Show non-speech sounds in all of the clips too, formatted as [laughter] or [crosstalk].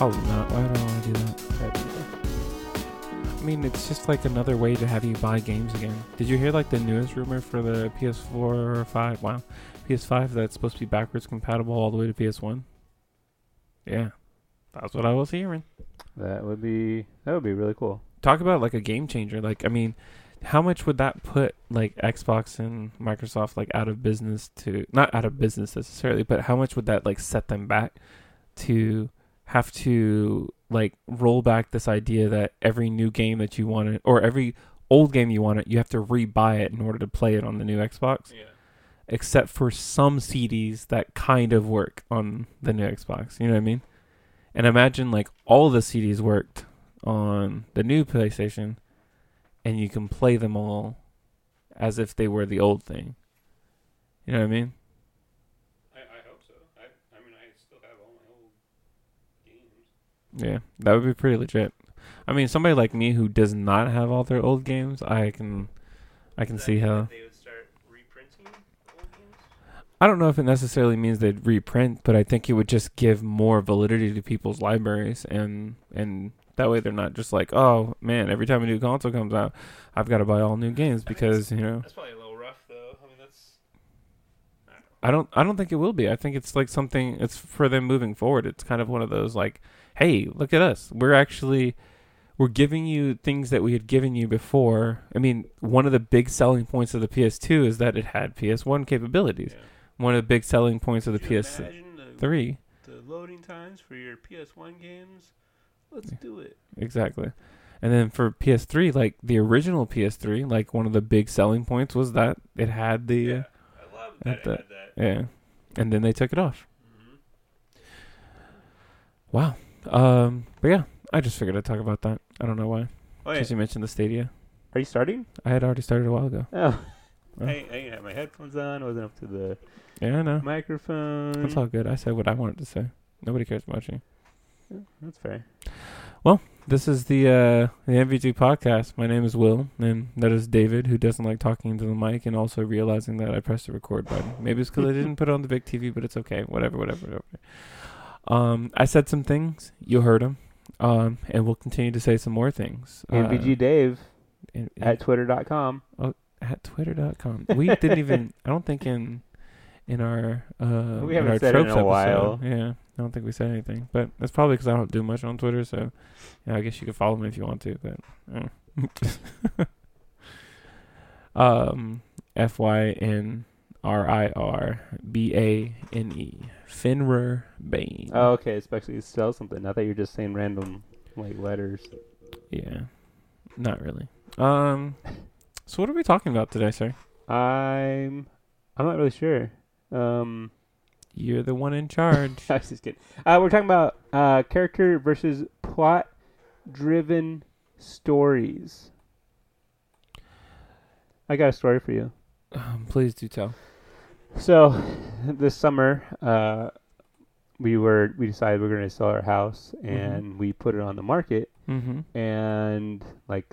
Probably not. Why would I want to do that? I mean, it's just like another way to have you buy games again. Did you hear like the newest rumor for the PS4 or 5? Wow. PS5 that's supposed to be backwards compatible all the way to PS1? Yeah. That's what I was hearing. That would be that would be really cool. Talk about like a game changer. Like, I mean, how much would that put like Xbox and Microsoft like out of business to not out of business necessarily, but how much would that like set them back to have to like roll back this idea that every new game that you wanted or every old game you want it, you have to re-buy it in order to play it on the new Xbox. Yeah. Except for some CDs that kind of work on the new Xbox. You know what I mean? And imagine like all the CDs worked on the new PlayStation and you can play them all as if they were the old thing. You know what I mean? I, I hope so. I I mean I still have all my old games. Yeah, that would be pretty legit. I mean, somebody like me who does not have all their old games, I can, I can see how. they would start reprinting old games. I don't know if it necessarily means they'd reprint, but I think it would just give more validity to people's libraries, and and that way they're not just like, oh man, every time a new console comes out, I've got to buy all new games because you know. That's probably a little rough though. I mean that's. I don't know. I don't I don't think it will be. I think it's like something it's for them moving forward. It's kind of one of those like, hey, look at us. We're actually we're giving you things that we had given you before. I mean, one of the big selling points of the PS2 is that it had PS1 capabilities. Yeah. One of the big selling points of the PS3. the, the loading times for your PS1 games. Let's do it. Exactly. And then for PS3, like the original PS3, like one of the big selling points was that it had the Yeah. I love that. the- had that. yeah. And then they took it off. Mhm. Wow. Um, but yeah, I just figured I'd talk about that. I don't know why. Oh, yeah. Because you mentioned the Stadia. Are you starting? I had already started a while ago. Oh. Oh. I, I didn't have my headphones on. I wasn't up to the Yeah, I know. microphone. That's all good. I said what I wanted to say. Nobody cares about you. Yeah, that's fair. Well, this is the uh, the NVG podcast. My name is Will, and that is David, who doesn't like talking into the mic and also realizing that I pressed the record button. Maybe it's because I didn't [laughs] put it on the big TV, but it's okay. Whatever, whatever, whatever. Um, I said some things. You heard them. Um, and we'll continue to say some more things. Uh, NVG Dave in- in- at twitter.com. at twitter.com. We didn't [laughs] even I don't think in in our uh We haven't our said it in a while. episode, Yeah. I don't think we said anything. But that's probably because I don't do much on Twitter, so yeah, I guess you could follow me if you want to, but uh. [laughs] um F Y N R I R B A N E. Finrer Bane. Oh, okay. It's actually spell something. I thought you were just saying random like letters. Yeah. Not really. Um so what are we talking about today, sir? I'm I'm not really sure. Um You're the one in charge. [laughs] I was just kidding. Uh, we're talking about uh, character versus plot driven stories. I got a story for you. um, please do tell. So, this summer, uh, we were we decided we are going to sell our house, and we put it on the market, Mm-hmm. and like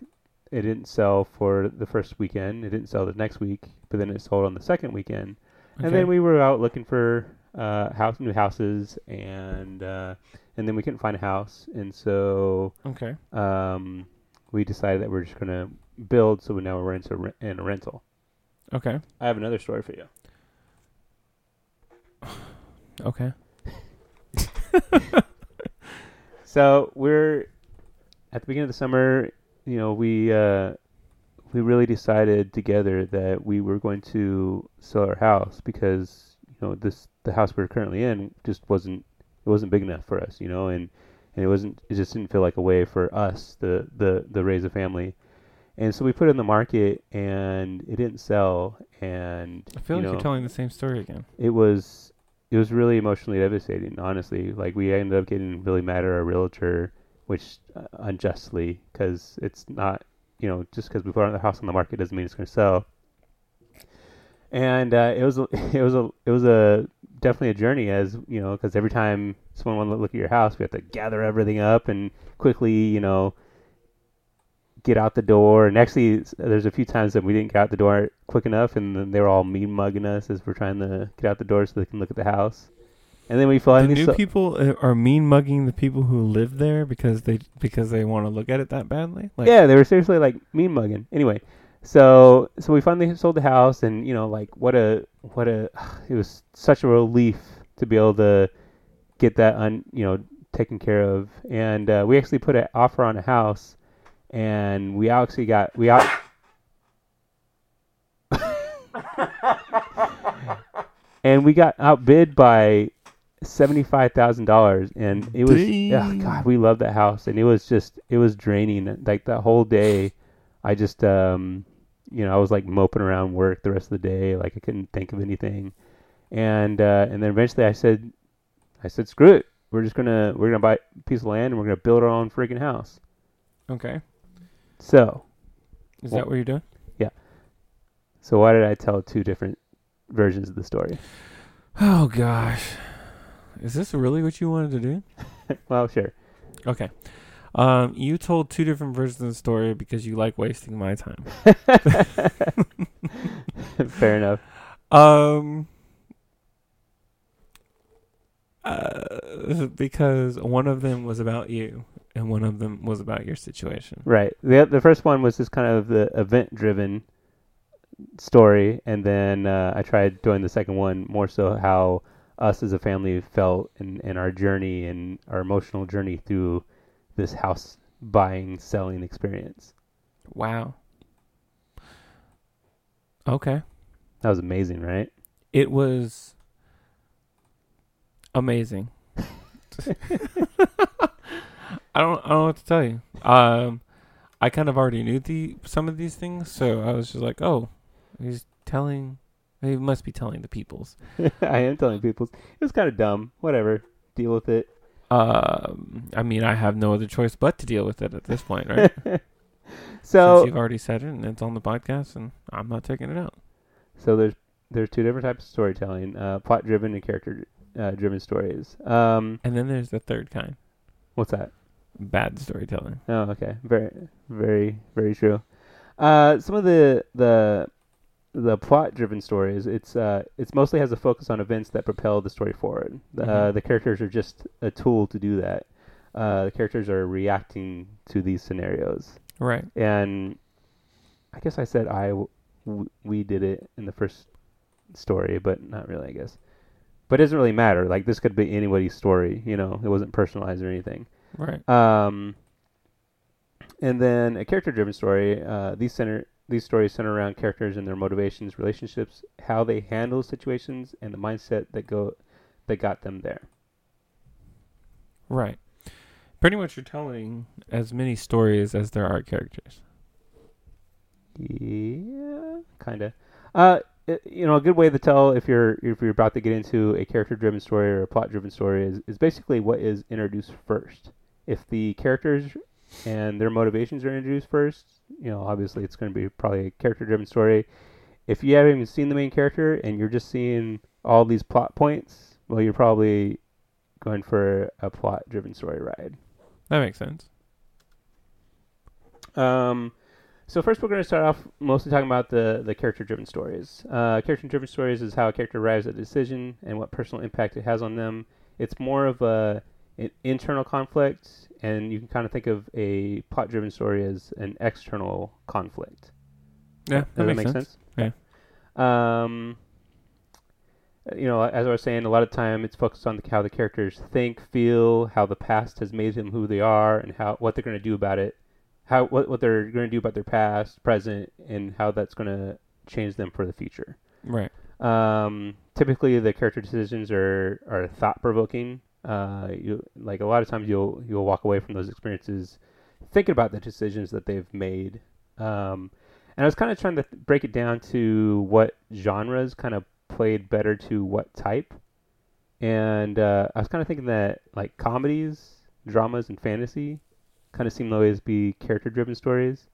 it didn't sell for the first weekend. It didn't sell the next week, but then it sold on the second weekend. And then we were out looking for uh, house new houses, and uh, and then we couldn't find a house, and so okay. um, we decided that we're just gonna build. So now we're into in a rental. Okay. I have another story for you. Okay. [laughs] So we're at the beginning of the summer. You know, we uh, we really decided together that we were going to sell our house because you know this the house we're currently in just wasn't it wasn't big enough for us. You know, and and it wasn't it just didn't feel like a way for us the the the raise a family. And so we put it in the market, and it didn't sell. And I feel you like know, you're telling the same story again. it was it was really emotionally devastating honestly. Like we ended up getting really mad at our realtor which uh, unjustly because it's not you know just because we put our house on the market doesn't mean it's going to sell. And uh, it was [laughs] it was a it was a definitely a journey as you know because every time someone wanted to look at your house we have to gather everything up and quickly you know get out the door and actually there's a few times that we didn't get out the door quick enough and then they were all mean mugging us as we're trying to get out the door so they can look at the house And then we finally The new saw- people uh, are mean mugging the people who live there because they because they want to look at it that badly. Like, yeah, they were seriously like mean mugging. Anyway, so so we finally sold the house, and you know, like what a what a [sighs] it was such a relief to be able to get that un you know taken care of, and uh, we actually put an offer on a house, and we actually got we out. [laughs] and we got outbid by seventy-five thousand dollars, and it was oh god, we loved that house, and it was just it was draining. Like that whole day, I just um, you know, I was like moping around work the rest of the day, like I couldn't think of anything, and uh, and then eventually I said, I said, screw it, we're just gonna we're gonna buy a piece of land and we're gonna build our own freaking house. Okay. So Is Well- that what you're doing? Yeah. So why did I tell two different versions of the story? Oh gosh. Is this really what you wanted to do? [laughs] well, sure. Okay. Um, you told two different versions of the story because you like wasting my time. [laughs] Fair enough. Um, uh, because one of them was about you and one of them was about your situation. Right. The the first one was just kind of the event driven story, and then uh, I tried doing the second one more so how us as a family felt and, and our journey and our emotional journey through this house buying selling experience. Wow. Okay. That was amazing, right? It was amazing. [laughs] [laughs] I don't I don't know what to tell you. Um I kind of already knew the some of these things, so I was just like, "Oh, he's telling he must be telling the peoples." [laughs] I am telling people it was kind of dumb. Whatever, deal with it. Um I mean, I have no other choice but to deal with it at this point, right? [laughs] so Since you've already said it and it's on the podcast and I'm not taking it out. So there's there's two different types of storytelling: uh, plot driven and character uh, driven stories. Um, And then there's the third kind, what's that? Bad storytelling. Oh, okay. Very, very, very true. Uh, some of the the the plot driven stories, it's uh, it's mostly has a focus on events that propel the story forward. The, uh, Mhm. the characters are just a tool to do that. Uh, the characters are reacting to these scenarios, Right. and I guess I said I w- we did it in the first story, but not really, I guess. But it doesn't really matter. Like this could be anybody's story, you know. It wasn't personalized or anything. Right. Um, and then a character-driven story. Uh, these center these stories center around characters and their motivations, relationships, how they handle situations, and the mindset that go that got them there. Right. Pretty much you're telling as many stories as there are characters. Yeah, kind of. Uh, you know, a good way to tell if you're if you're about to get into a character-driven story or a plot-driven story is is basically what is introduced first. If the characters and their motivations are introduced first, you know, obviously it's going to be probably a character-driven story. If you haven't even seen the main character and you're just seeing all these plot points, well, you're probably going for a plot-driven story ride. That makes sense. Um, so first, we're going to start off mostly talking about the the character-driven stories. Uh, character-driven stories is how a character arrives at a decision and what personal impact it has on them. It's more of a an internal conflict, and you can kind of think of a plot-driven story as an external conflict. Yeah, Does that that makes make sense. sense? Um, you know, as I was saying, a lot of time it's focused on the, how the characters think, feel, how the past has made them who they are, and how what they're going to do about it, how what what they're going to do about their past, present, and how that's going to change them for the future. Right. Um, typically, the character decisions are are thought provoking. Uh, you like a lot of times you'll you'll walk away from those experiences thinking about the decisions that they've made. Um, and I was kind of trying to th- break it down to what genres kind of played better to what type. And uh, I was kind of thinking that like comedies, dramas, and fantasy kind of seem to always be character-driven stories.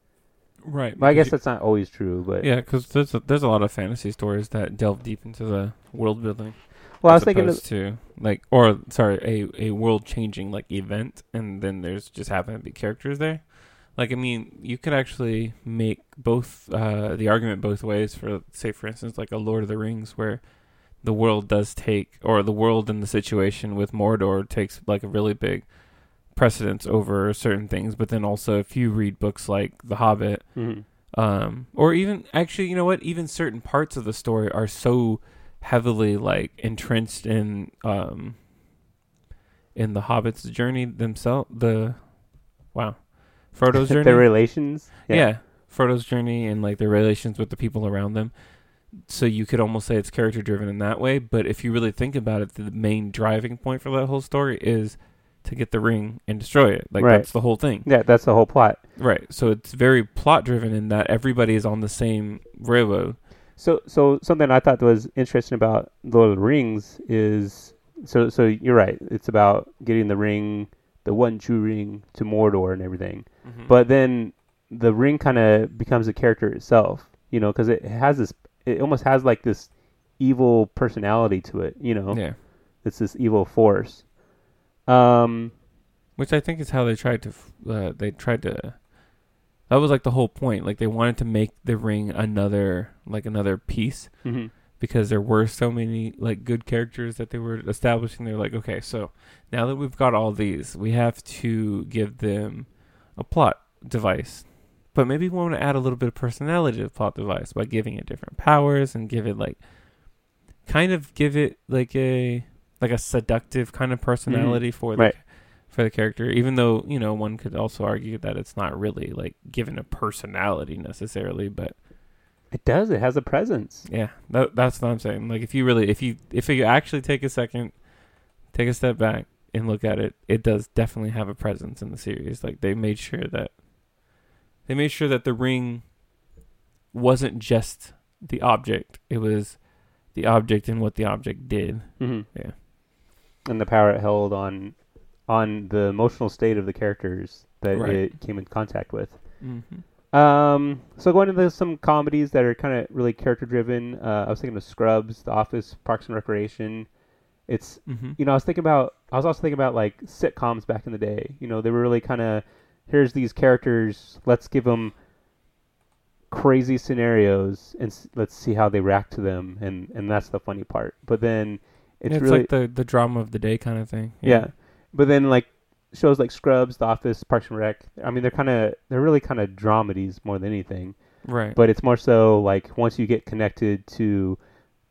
Right. Well, I guess because that's not always true, but yeah, because there's a, there's a lot of fantasy stories that delve deep into the world building. well, I was as thinking of, to like, or sorry, a a world changing like event, and then there's just happen to be characters there. Like, I mean, you could actually make both uh, the argument both ways for, say, for instance, like a Lord of the Rings, where the world does take, or the world and the situation with Mordor takes like a really big precedence over certain things. But then also, if you read books like The Hobbit, hmm um, or even actually, you know what? Even certain parts of the story are so heavily like entrenched in um in the Hobbit's journey themselves. The wow, Frodo's [laughs] journey. Their relations. yeah. Frodo's journey and like their relations with the people around them. So you could almost say it's character driven in that way. But if you really think about it, the main driving point for that whole story is to get the ring and destroy it. Like Right. that's the whole thing. Yeah, that's the whole plot. Right. So it's very plot driven in that everybody is on the same railroad. So, so something I thought was interesting about Lord of the Rings is so. So you're right. It's about getting the ring, the one true ring, to Mordor and everything. Mm-hmm. But then the ring kind of becomes a character itself. You know, because it has this. It almost has like this evil personality to it. You know, yeah. it's this evil force. Um. Which I think is how they tried to uh, they tried to. That was like the whole point. Like they wanted to make the ring another, like another piece, mhm. because there were so many like good characters that they were establishing. They're like, okay, so now that we've got all these, we have to give them a plot device. But maybe we want to add a little bit of personality to the plot device by giving it different powers and give it like, kind of give it like a like a seductive kind of personality for the Right. for the character. Even though you know one could also argue that it's not really like given a personality necessarily, but It does. It has a presence. yeah, that, that's what I'm saying. Like if you really, if you, if you actually take a second, take a step back and look at it, it does definitely have a presence in the series. Like they made sure that they made sure that the ring wasn't just the object; it was the object and what the object did. hmm Yeah. And the power it held on on the emotional state of the characters that Right. it came in contact with. Mm-hmm. Um, so going into some comedies that are kind of really character driven. Uh, I was thinking of Scrubs, The Office, Parks and Recreation. It's Mm-hmm. you know I was thinking about I was also thinking about like sitcoms back in the day. You know they were really kind of here's these characters. Let's give them crazy scenarios and s- let's see how they react to them. And and that's the funny part. But then it's, It's, really like the the drama of the day kind of thing. yeah. But then like shows like Scrubs, The Office, Parks and Rec. I mean they're kind of they're really kind of dramedies more than anything Right. but it's more so like once you get connected to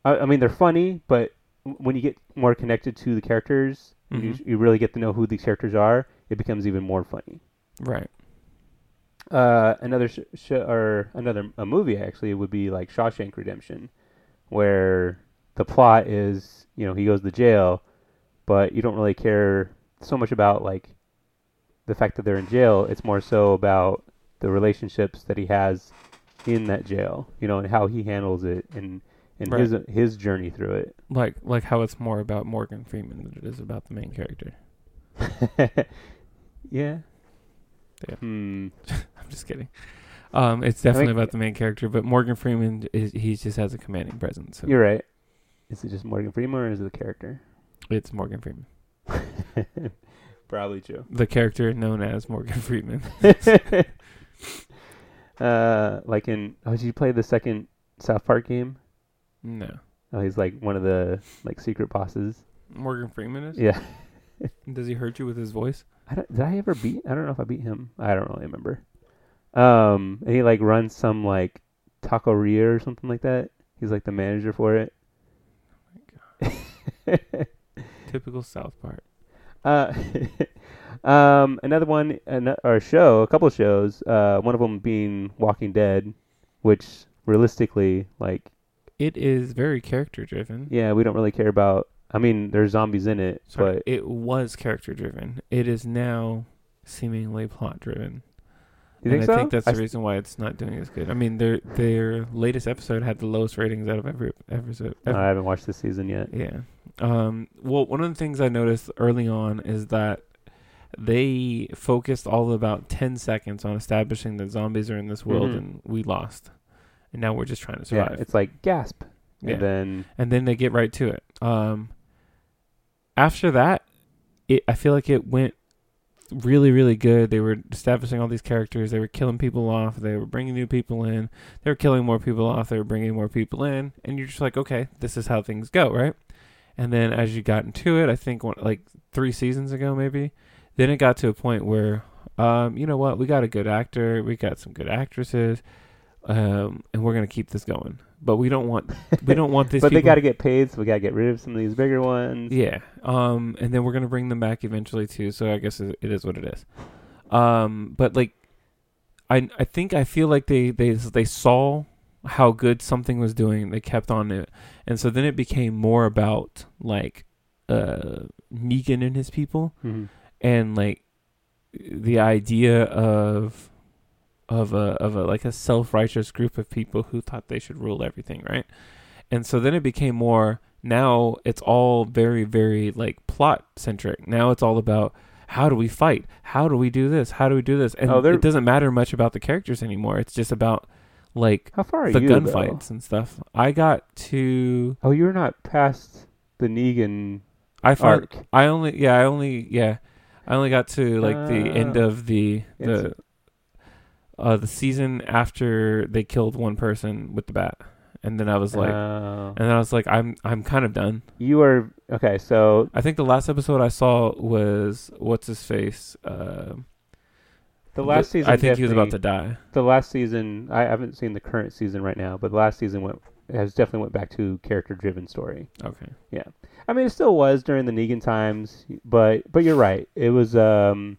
I, I mean they're funny but when you get more connected to the characters you, Mhm. you really get to know who these characters are it becomes even more funny right. uh, another sh- sh- or another a movie actually would be like Shawshank Redemption where the plot is you know he goes to jail but you don't really care so much about like the fact that they're in jail it's more so about the relationships that he has in that jail you know and how he handles it and and his his journey through it Like like how it's more about Morgan Freeman than it is about the main character. [laughs] yeah Yeah. hmm [laughs] I'm just kidding. Um, it's definitely think- about the main character, but Morgan Freeman is he just has a commanding presence. So you're right is it just Morgan Freeman or is it the character it's Morgan Freeman, [laughs] probably true the character known as Morgan Freeman. [laughs] uh, like in oh, did you play the second South Park game? No, Oh, he's like one of the like secret bosses. Morgan Freeman is. Yeah. [laughs] Does he hurt you with his voice? I don't, did I ever beat? I don't know if I beat him. I don't really remember. Um, and he like runs some like taqueria or something like that. He's like the manager for it. [laughs] Typical South Park. Uh, [laughs] um, another one, an, or a show, a couple of shows. Uh, one of them being Walking Dead, which realistically, like, It is very character driven. yeah, we don't really care about. I mean, there's zombies in it, Sorry, but it was character driven. It is now seemingly plot driven. you think and so? I think that's I the reason why it's not doing as good. I mean, their their latest episode had the lowest ratings out of every episode. I haven't watched this season yet. Yeah. Um, well, one of the things I noticed early on is that they focused all about 10 seconds on establishing that zombies are in this world Mhm. and we lost. And now we're just trying to survive. Yeah, it's like gasp, Yeah. and then and then they get right to it. Um, after that, it I feel like it went really really good. They were establishing all these characters. They were killing people off. They were bringing new people in. They were killing more people off. They were bringing more people in. And you're just like, okay, this is how things go, right? And then as you got into it, I think one, like three seasons ago, maybe, then it got to a point where, um, you know what, we got a good actor, we got some good actresses, um, and we're gonna keep this going. But we don't want we don't want [laughs] these. but they got to get paid, so we got to get rid of some of these bigger ones. yeah. Um, and then we're gonna bring them back eventually too. So I guess it it is what it is. Um, but like, I I think I feel like they they they saw how good something was doing. They kept on it, and so then it became more about like uh Negan and his people, Mhm. and like the idea of of a of a like a self righteous group of people who thought they should rule everything, right? And so then it became more now it's all very, very like plot centric. Now it's all about how do we fight? How do we do this? How do we do this? And Oh, it doesn't matter much about the characters anymore. It's just about like How far are the you? gunfights and stuff. I got to Oh, you're not past the Negan I arc. I only yeah, I only yeah. I only got to like the end Ah. of the the uh the season after they killed one person with the bat. And then I was like Oh. and then I was like I'm I'm kind of done. you are okay. So I think the last episode I saw was what's his face uh the last th- season, I think he was about to die. The last season, I haven't seen the current season right now, but the last season went has definitely went back to character driven story. Okay. Yeah, I mean, it still was during the Negan times, but but you're right. It was um,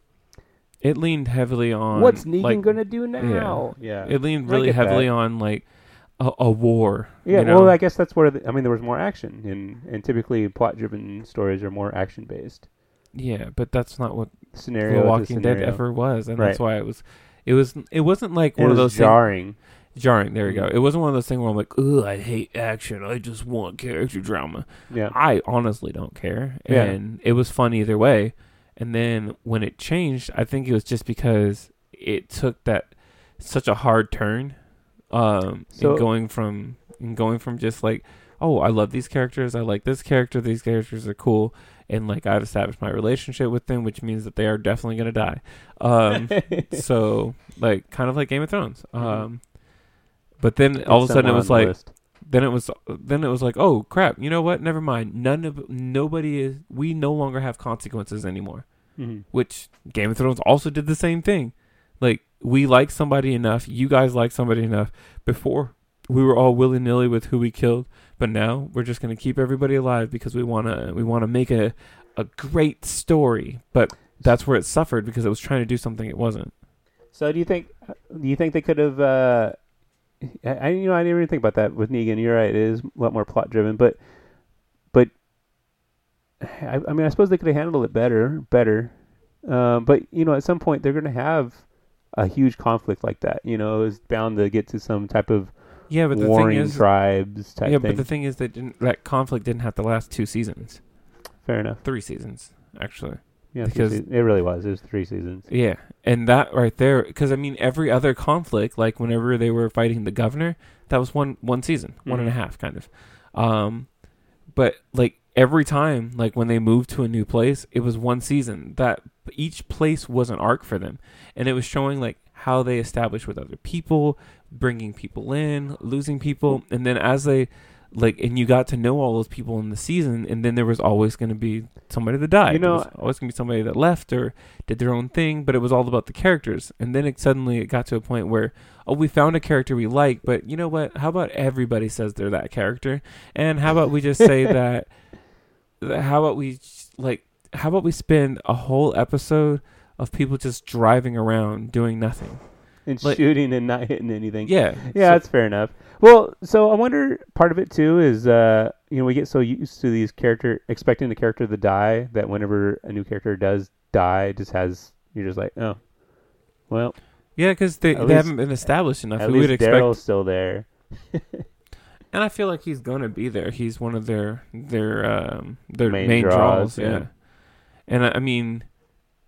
It leaned heavily on what's Negan like, gonna do now? Yeah, It leaned really heavily that. on like a, a war. yeah. you know? Well, I guess that's where the, I mean there was more action, and and typically plot driven stories are more action based. yeah, but that's not what Scenario. The Walking Dead scenario. ever was, and Right. that's why it was. It was. It wasn't like It one of those things, jarring. jarring. There we go. Mhm. It wasn't one of those things where I'm like, "Ugh, I hate action. I just want character drama." Yeah. I honestly don't care, Yeah. and it was fun either way. And then when it changed, I think it was just because it took that such a hard turn, um, So- in going from in going from just like, oh, I love these characters, I like this character, these characters are cool, and like I've established my relationship with them, which means that they are definitely gonna die. Um, [laughs] so like kind of like Game of Thrones. Mm-hmm. Um, but then all of a sudden it was like list. then it was then it was like oh crap you know what never mind none of nobody is we no longer have consequences anymore Mhm. which Game of Thrones also did the same thing like we like somebody enough you guys like somebody enough before we were all willy nilly with who we killed but now we're just gonna keep everybody alive because we wanna we wanna make a a great story but that's where it suffered because it was trying to do something it wasn't So do you think do you think they could have? Uh, I you know I didn't even think about that with Negan. You're right; it is a lot more plot driven, but but I, I mean I suppose they could have handled it better, better. Um, but you know, at some point they're going to have a huge conflict like that. You know, is bound to get to some type of yeah but the warring thing is tribes type yeah thing. but the thing is that didn't, that conflict didn't have to last two seasons Fair enough. three seasons actually Yeah, Because- because it really was. It was three seasons. Yeah, and that right there, because I mean, every other conflict, like whenever they were fighting the governor, that was one one season, one and a Mhm. half, kind of. Um, but like every time, like when they moved to a new place, it was one season. That each place was an arc for them, and it was showing like how they established with other people, bringing people in, losing people, and then as they like, and you got to know all those people in the season, and then there was always going to be somebody that died. You There know- was always going to be somebody that left or did their own thing, but it was all about the characters. And then it suddenly it got to a point where, oh, we found a character we like, but you know what? How about everybody says they're that character? And how about we just say [laughs] that? that- How about we like? How about we spend a whole episode of people just driving around doing nothing? And Like- shooting and not hitting anything. Yeah, Yeah, So- that's fair enough. Well, so I wonder part of it too is uh you know we get so used to these character expecting the character to die that whenever a new character does die, it just has you're just like oh, well yeah, because they, they least- haven't been established enough. at we would least expect Daryl's still there. And I feel like he's gonna be there. He's one of their their um their Main main, draws, draws, yeah. yeah. And I mean,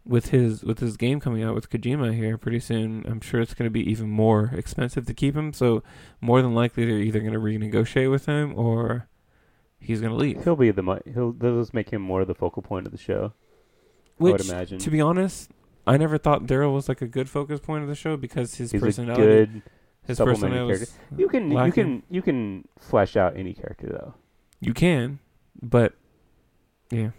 with his with his game coming out with Kojima here pretty soon, I'm sure it's gonna be even more expensive to keep him. So more than likely, they're either gonna renegotiate with him or he's gonna leave. He'll be the he'll they'll just make him more of the focal point of the show. I would imagine. to be honest, I never thought Daryl was like a good focus point of the show because his He's a personality, good his personality You can you can you can flesh out any character though. You can, but yeah,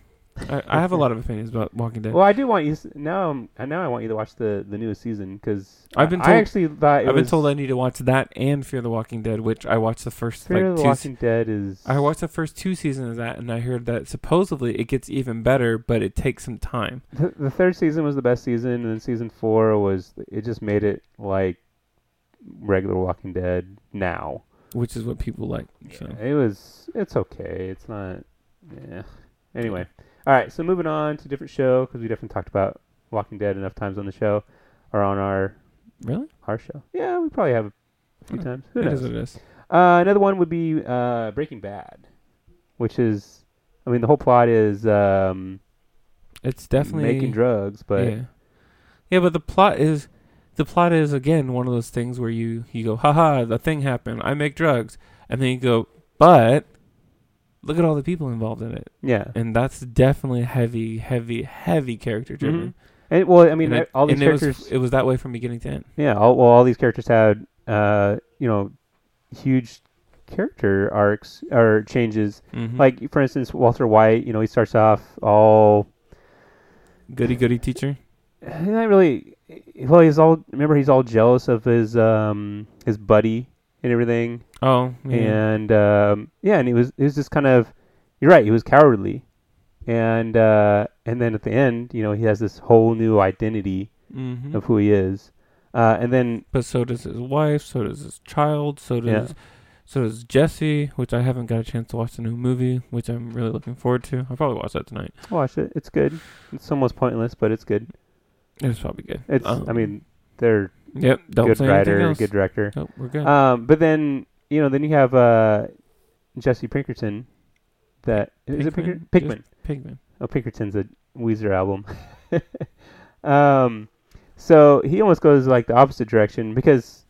I, I have a lot of opinions about Walking Dead. Well, I do want you s- now. Uh, Now I want you to watch the the newest season because I've been I told- actually thought I've was been told I need to watch that and Fear the Walking Dead, which I watched the first Fear like the two. Walking Dead is. I watched the first two seasons of that, and I heard that supposedly it gets even better, but it takes some time. the, the third season was the best season, and then season four was it just made it like regular Walking Dead now. which is what people like. So It was it's okay. It's not. Yeah. Anyway, all right. So moving on to a different show because we definitely talked about Walking Dead enough times on the show or on our really, our show. Yeah, we probably have a few times. Who knows? it is. Uh, another one would be uh, Breaking Bad, which is, I mean, the whole plot is um, It's definitely making drugs, but yeah, yeah. But the plot is the plot is again one of those things where you you go, haha, the thing happened. I make drugs, and then you go, but look at all the people involved in it, yeah. and that's definitely heavy, heavy, heavy character driven. Mhm. And well, I mean, and it, all these and it characters, was it was that way from beginning to end. yeah. All, well, all these characters had, uh, you know, huge character arcs or changes. Mhm. Like, for instance, Walter White. You know, he starts off all goody goody teacher. not really. Well, he's all. Remember, he's all jealous of his um his buddy and everything. Oh, yeah. and um, yeah, and he was he was just kind of you're right, he was cowardly, and uh, and then at the end, you know, he has this whole new identity Mhm. of who he is, uh, and then But so does his wife. So does his child. So does Yeah. so does Jesse, which I haven't got a chance to watch the new movie, which I'm really looking forward to. I'll probably watch that tonight. watch it. It's good. It's almost pointless, but it's good. It's probably good. It's I Um, mean they're Yep. Don't good say writer, else. good director. Nope, we're good. Um, but then you know then you have uh, Jesse Pinkerton. That is it Pinkman? Pinkerton? Pinkman. Pigman. Oh, Pinkerton's a Weezer album. [laughs] um, so he almost goes like the opposite direction because,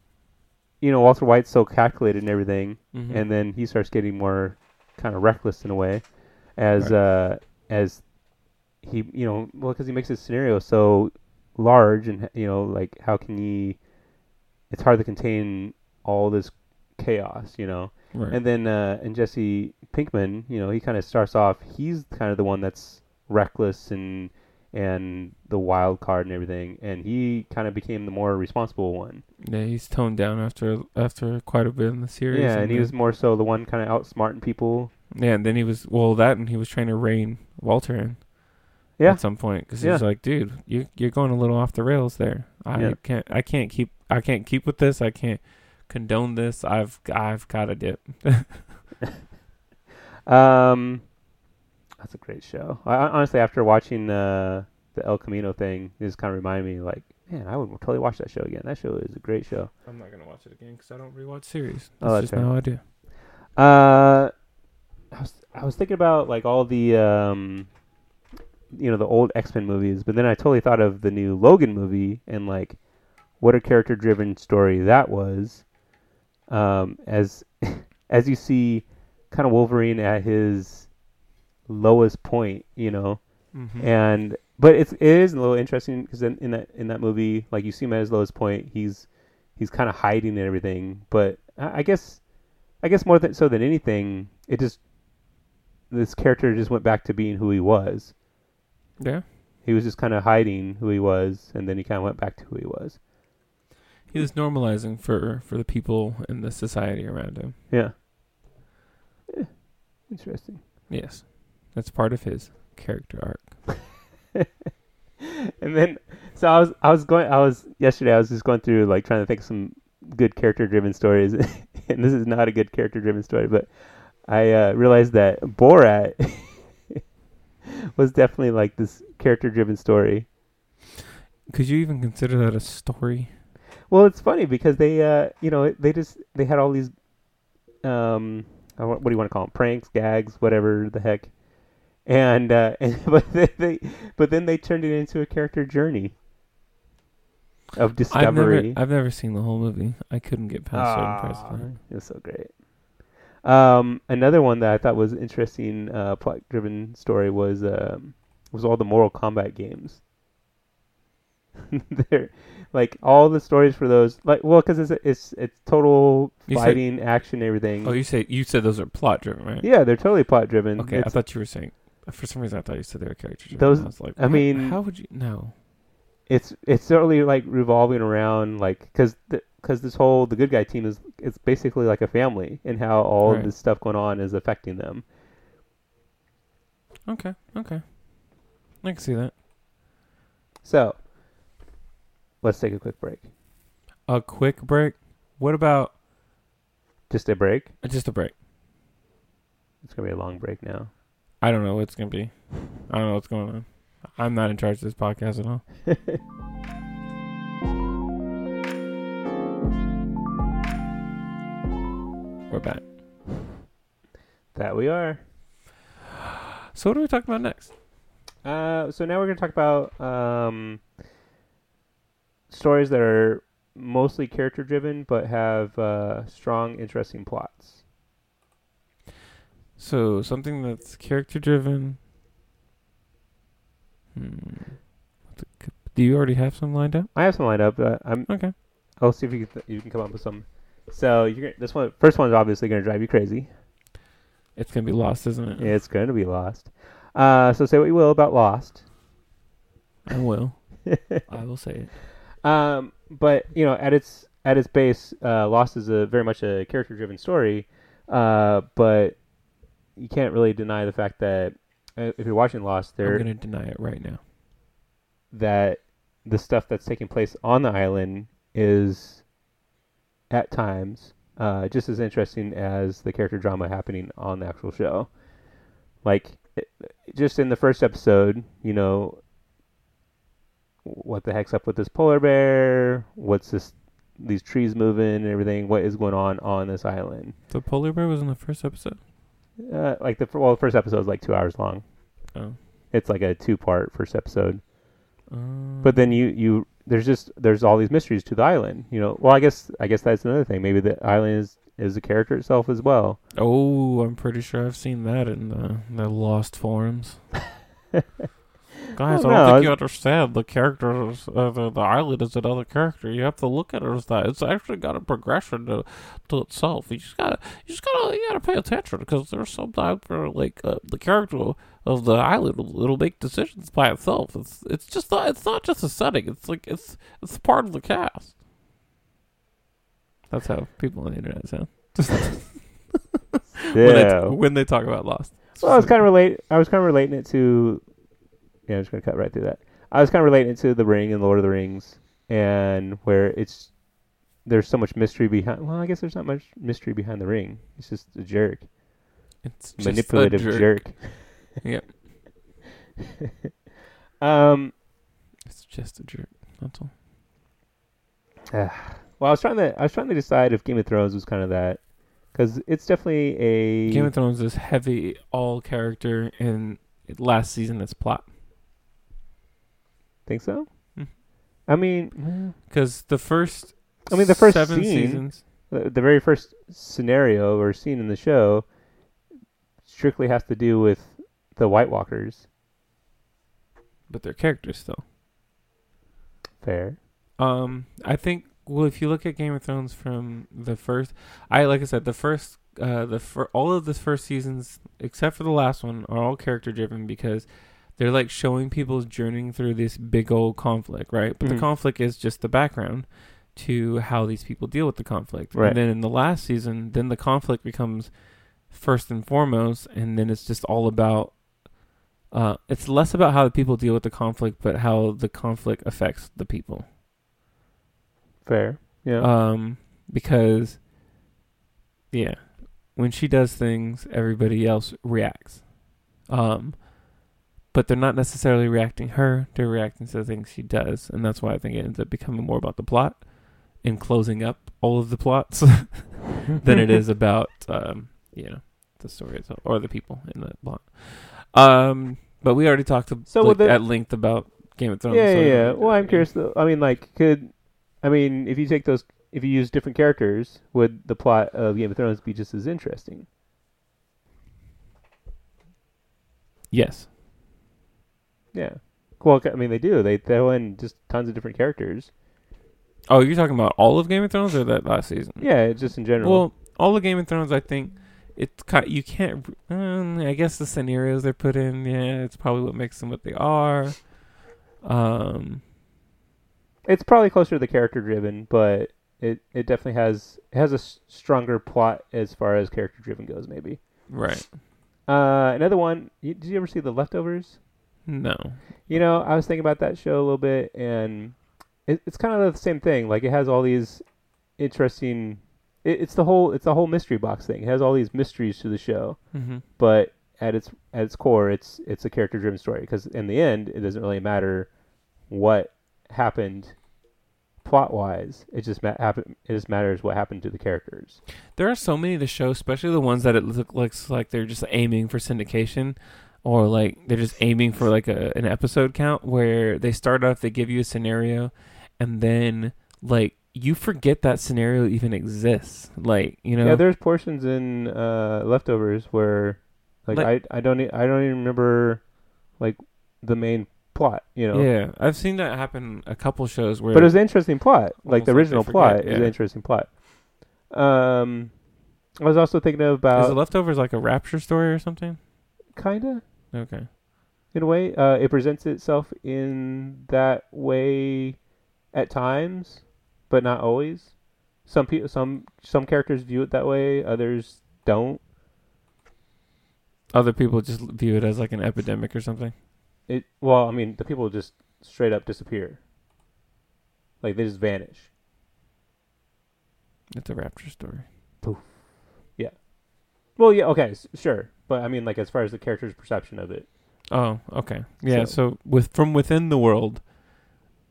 you know, Walter White's so calculated and everything, Mhm. and then he starts getting more kind of reckless in a way, as Right. uh, as he, you know, well, because he makes his scenario so large, and you know, like how can he? It's hard to contain all this chaos, you know. right. And then uh, and Jesse Pinkman, you know, he kind of starts off. He's kind of the one that's reckless and and the wild card and everything, and he kind of became the more responsible one. yeah, he's toned down after after quite a bit in the series. yeah, and he was more so the one kind of outsmarting people. Yeah, and then he was well that, and he was trying to rein Walter in. Yeah. At some point, because Yeah. he's like, "Dude, you you're going a little off the rails there. I Yeah. can't I can't keep I can't keep with this. I can't condone this. I've I've got to dip." [laughs] Um, that's a great show. I, I- honestly, after watching uh, the El Camino thing, it just kind of reminded me, like, man, I would totally watch that show again. That show is a great show. I'm not gonna watch it again because I don't rewatch series. Oh, That's that's just fair. how I do. Uh, I was I was thinking about like all the um, you know, the old X Men movies, but then I totally thought of the new Logan movie and like what a character driven story that was. Um, as [laughs] as you see, kind of Wolverine at his lowest point, you know, Mm-hmm. and but it's it is a little interesting because in, in that in that movie, like you see him at his lowest point, he's he's kind of hiding and everything. But I, I guess I guess more than so than anything, it just this character just went back to being who he was. Yeah, He was just kind of hiding who he was, and then he kind of went back to who he was. he was normalizing for for the people in the society around him. Yeah. Eh, interesting. Yes, that's part of his character arc. [laughs] and then so I was I was going I was yesterday I was just going through like trying to think of some good character driven stories [laughs] and this is not a good character driven story but I uh, realized that Borat [laughs] [laughs] was definitely like this character driven story. Could you even consider that a story? Well, it's funny because they uh you know they just they had all these um what what do you want to call them pranks gags whatever the heck and uh [laughs] and but they, they but then they turned it into a character journey of I've discovery. never I've never seen the whole movie. I couldn't get past certain parts of it. It was so great. Um, another one that I thought was interesting, uh, plot-driven story was um, was all the Mortal Kombat games. [laughs] they're like all the stories for those like well because it's it's it's total You said- fighting action everything Oh, you say you said those are plot driven, right? yeah they're totally plot driven Okay, I thought you were saying. For some reason, I thought you said they were character driven. Those- I was like, I mean- how would you? No. it's it's certainly like revolving around like because because this whole the good guy team is it's basically like a family and how all Right. this stuff going on is affecting them Okay. Okay. I can see that. so let's take a quick break A quick break. What about just a break uh, just a break? it's gonna be a long break now I don't know what it's gonna be. I don't know what's going on. I'm not in charge of this podcast at all. [laughs] We're back. that we are So what are we talking about next? Uh, so now we're going to talk about um, stories that are mostly character driven but have uh, strong, interesting plots. So something that's character driven. Hmm. Do you already have some lined up? I have some lined up. I'm. Okay. I'll see if you can, you can come up with some. So you're this one, first one is obviously going to drive you crazy. It's gonna be lost, isn't it? It's going to be Lost. Uh, so say what you will about Lost. I will. [laughs] I will say it. Um, but you know, at its at its base, uh, Lost is a very much a character-driven story. Uh, but you can't really deny the fact that uh, if you're watching Lost, they're gonna deny it right now. that the stuff that's taking place on the island is at times uh, just as interesting as the character drama happening on the actual show. Like, it, just in the first episode, you know, what the heck's up with this polar bear? What's this? These trees moving and everything. What is going on on this island? The polar bear was in the first episode. Uh, like the well, the first episode is like two hours long. Oh. It's like a two-part first episode. Um, But then you you there's just there's all these mysteries to the island. You know, well I guess I guess that's another thing. Maybe the island is is a character itself as well. Oh, I'm pretty sure I've seen that in the the lost forums. [laughs] Guys, I don't think you understand. The characters, uh, the, the island is another character. You have to look at it as that. It's actually got a progression to, to itself. You just gotta, you just gotta, you gotta pay attention because there's sometimes where like uh, the character of the island will it'll make decisions by itself. It's it's just not, it's not just a setting. It's like it's it's part of the cast. That's how people on the internet sound. [laughs] when, they Yeah. when they talk about Lost. well, I was kind of relate. I was kind of relating it to. Yeah, I'm just gonna cut right through that. I was kind of relating it to the Ring and Lord of the Rings, and where it's there's so much mystery behind. Well, I guess there's not much mystery behind the Ring. It's just a jerk, It's just a manipulative jerk. [laughs] Yep. [laughs] Um. It's just a jerk. That's all. [sighs] Well, I was trying to I was trying to decide if Game of Thrones was kind of that, because it's definitely a Game of Thrones is heavy all character, and last season it's plot. Think so. Mhm. I mean, Because the first, I mean, the first seven scene- seasons. the, the very first scenario or scene in the show strictly has to do with the White Walkers. but they're characters though. Fair. Um, I think. Well, if you look at Game of Thrones from the first, I like I said, the first, uh, the for all of the first seasons except for the last one are all character driven because they're like showing people journeying through this big old conflict, right? But Mhm. the conflict is just the background to how these people deal with the conflict. Right. And then in the last season, then the conflict becomes first and foremost, and then it's just all about. Uh, it's less about how the people deal with the conflict, but how the conflict affects the people. Fair. Yeah. Um, because, yeah, when she does things, everybody else reacts. Um, but they're not necessarily reacting her; they're reacting to the things she does, and that's why I think it ends up becoming more about the plot and closing up all of the plots [laughs] than it is [laughs] about, um, you know, the story itself or the people in the plot. Um, but we already talked to, So like, the- at length about Game of Thrones. yeah, so yeah, yeah. Well, I'm curious. Though. I mean, like, could I mean, if you take those, if you use different characters, would the plot of Game of Thrones be just as interesting? Yes. Yeah. Well, I mean, they do. They throw in just tons of different characters. Oh, you're talking about all of Game of Thrones or that last season? Yeah, just in general. Well, all of Game of Thrones, I think it's ki you can't. Um, I guess the scenarios they're put in, yeah, it's probably what makes them what they are. Um, it's probably closer to the character driven, but it, it definitely has it has a s- stronger plot as far as character driven goes. Maybe. right? Uh, another one. You, did you ever see the leftovers? No. You know, I was thinking about that show a little bit, and it, it's kind of the same thing. Like it has all these interesting. It, it's the whole it's the whole mystery box thing. It has all these mysteries to the show, Mm-hmm. but at its at its core, it's it's a character driven story. Because in the end, it doesn't really matter what happened plot wise. It just ma- happen. It just matters what happened to the characters. There are so many of the shows, especially the ones that it look looks like they're just aiming for syndication, or like they're just aiming for like a an episode count where they start off, they give you a scenario, and then like you forget that scenario even exists. Like you know, Yeah, there's portions in uh, leftovers where, like, Like- I I don't e- I don't even remember, like, the main plot. You know. yeah, I've seen that happen a couple shows where. But it was an interesting plot. Like the like original they plot forget, is an interesting plot. Um, I was also thinking is about the leftovers like a rapture story or something? kinda Okay. in a way. Uh, it presents itself in that way at times, but not always. Some people, some some characters view it that way. Others don't. Other people just view it as like an epidemic or something. It well, I mean, the people just straight up disappear. Like they just vanish. It's a rapture story. Well, yeah, okay, s- sure, but I mean, like as far as the character's perception of it, Oh, okay. Yeah, So- with from within the world,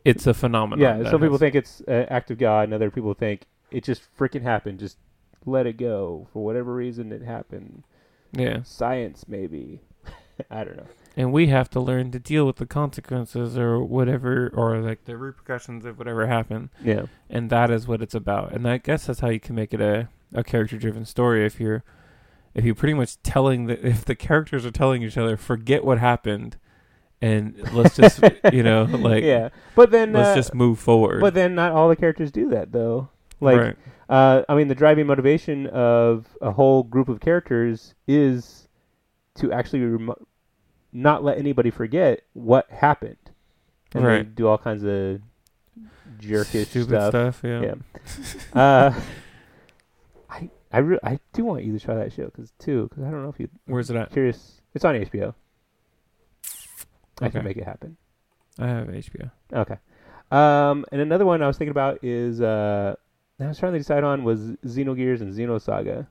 it's a phenomenon. yeah. that Some people has- think it's an act of God, and other people think it just freaking happened. Just let it go for whatever reason it happened. Yeah, Science, maybe. [laughs] I don't know. and we have to learn to deal with the consequences or whatever, or like the repercussions of whatever happened, Yeah, and that is what it's about. And I guess that's how you can make it a a character driven story if you're if you're pretty much telling the if the characters are telling each other forget what happened and let's just [laughs] you know like yeah. But then, let's uh, just move forward. but then, not all the characters do that though. Like, right. Uh, I mean, the driving motivation of a whole group of characters is to actually remo- not let anybody forget what happened, and Right. do all kinds of jerkish stupid stuff. stuff. yeah. Yeah. Uh, [laughs] I re- I do want you to try that show because too because I don't know if you Where's it at? curious. It's on HBO. I Okay. can make it happen. I have HBO. Okay. Um, and another one I was thinking about is uh, I was trying to decide on was Xenogears and Xenosaga.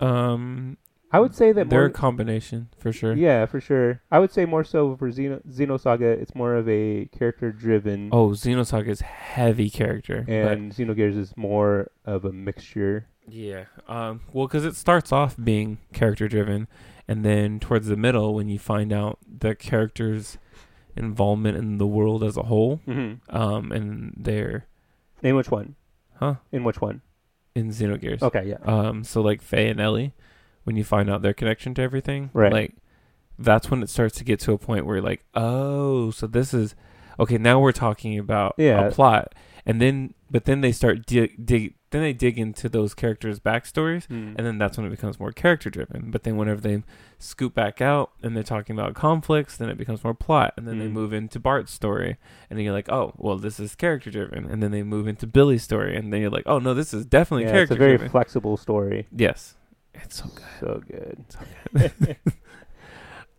Um, I would say that they're more, a combination for sure. yeah, for sure. I would say more so for Xeno Xenosaga, it's more of a character driven, Oh, Xenosaga is heavy character. but- and Xenogears is more of a mixture. Yeah. Um. Well, because it starts off being character driven, and then towards the middle, when you find out the characters' involvement in the world as a whole, Mm-hmm. um, and they're In which one? huh In which one? in Xenogears. Okay, yeah. Um. So like Fei and Elly, when you find out their connection to everything, Right. Like that's when it starts to get to a point where you're like, oh, so this is okay. Now we're talking about Yeah. a plot, and then but then they start dig, dig then they dig into those characters' backstories, Mm. and then that's when it becomes more character driven. But then whenever they scoop back out and they're talking about conflicts, then it becomes more plot, and then they Mm. move into Bart's story, and then you're like, oh, well, this is character driven, and then they move into Billy's story, and then you're like, oh no, this is definitely yeah, it's a very driven. flexible story. yes, it's so good. So good. [laughs]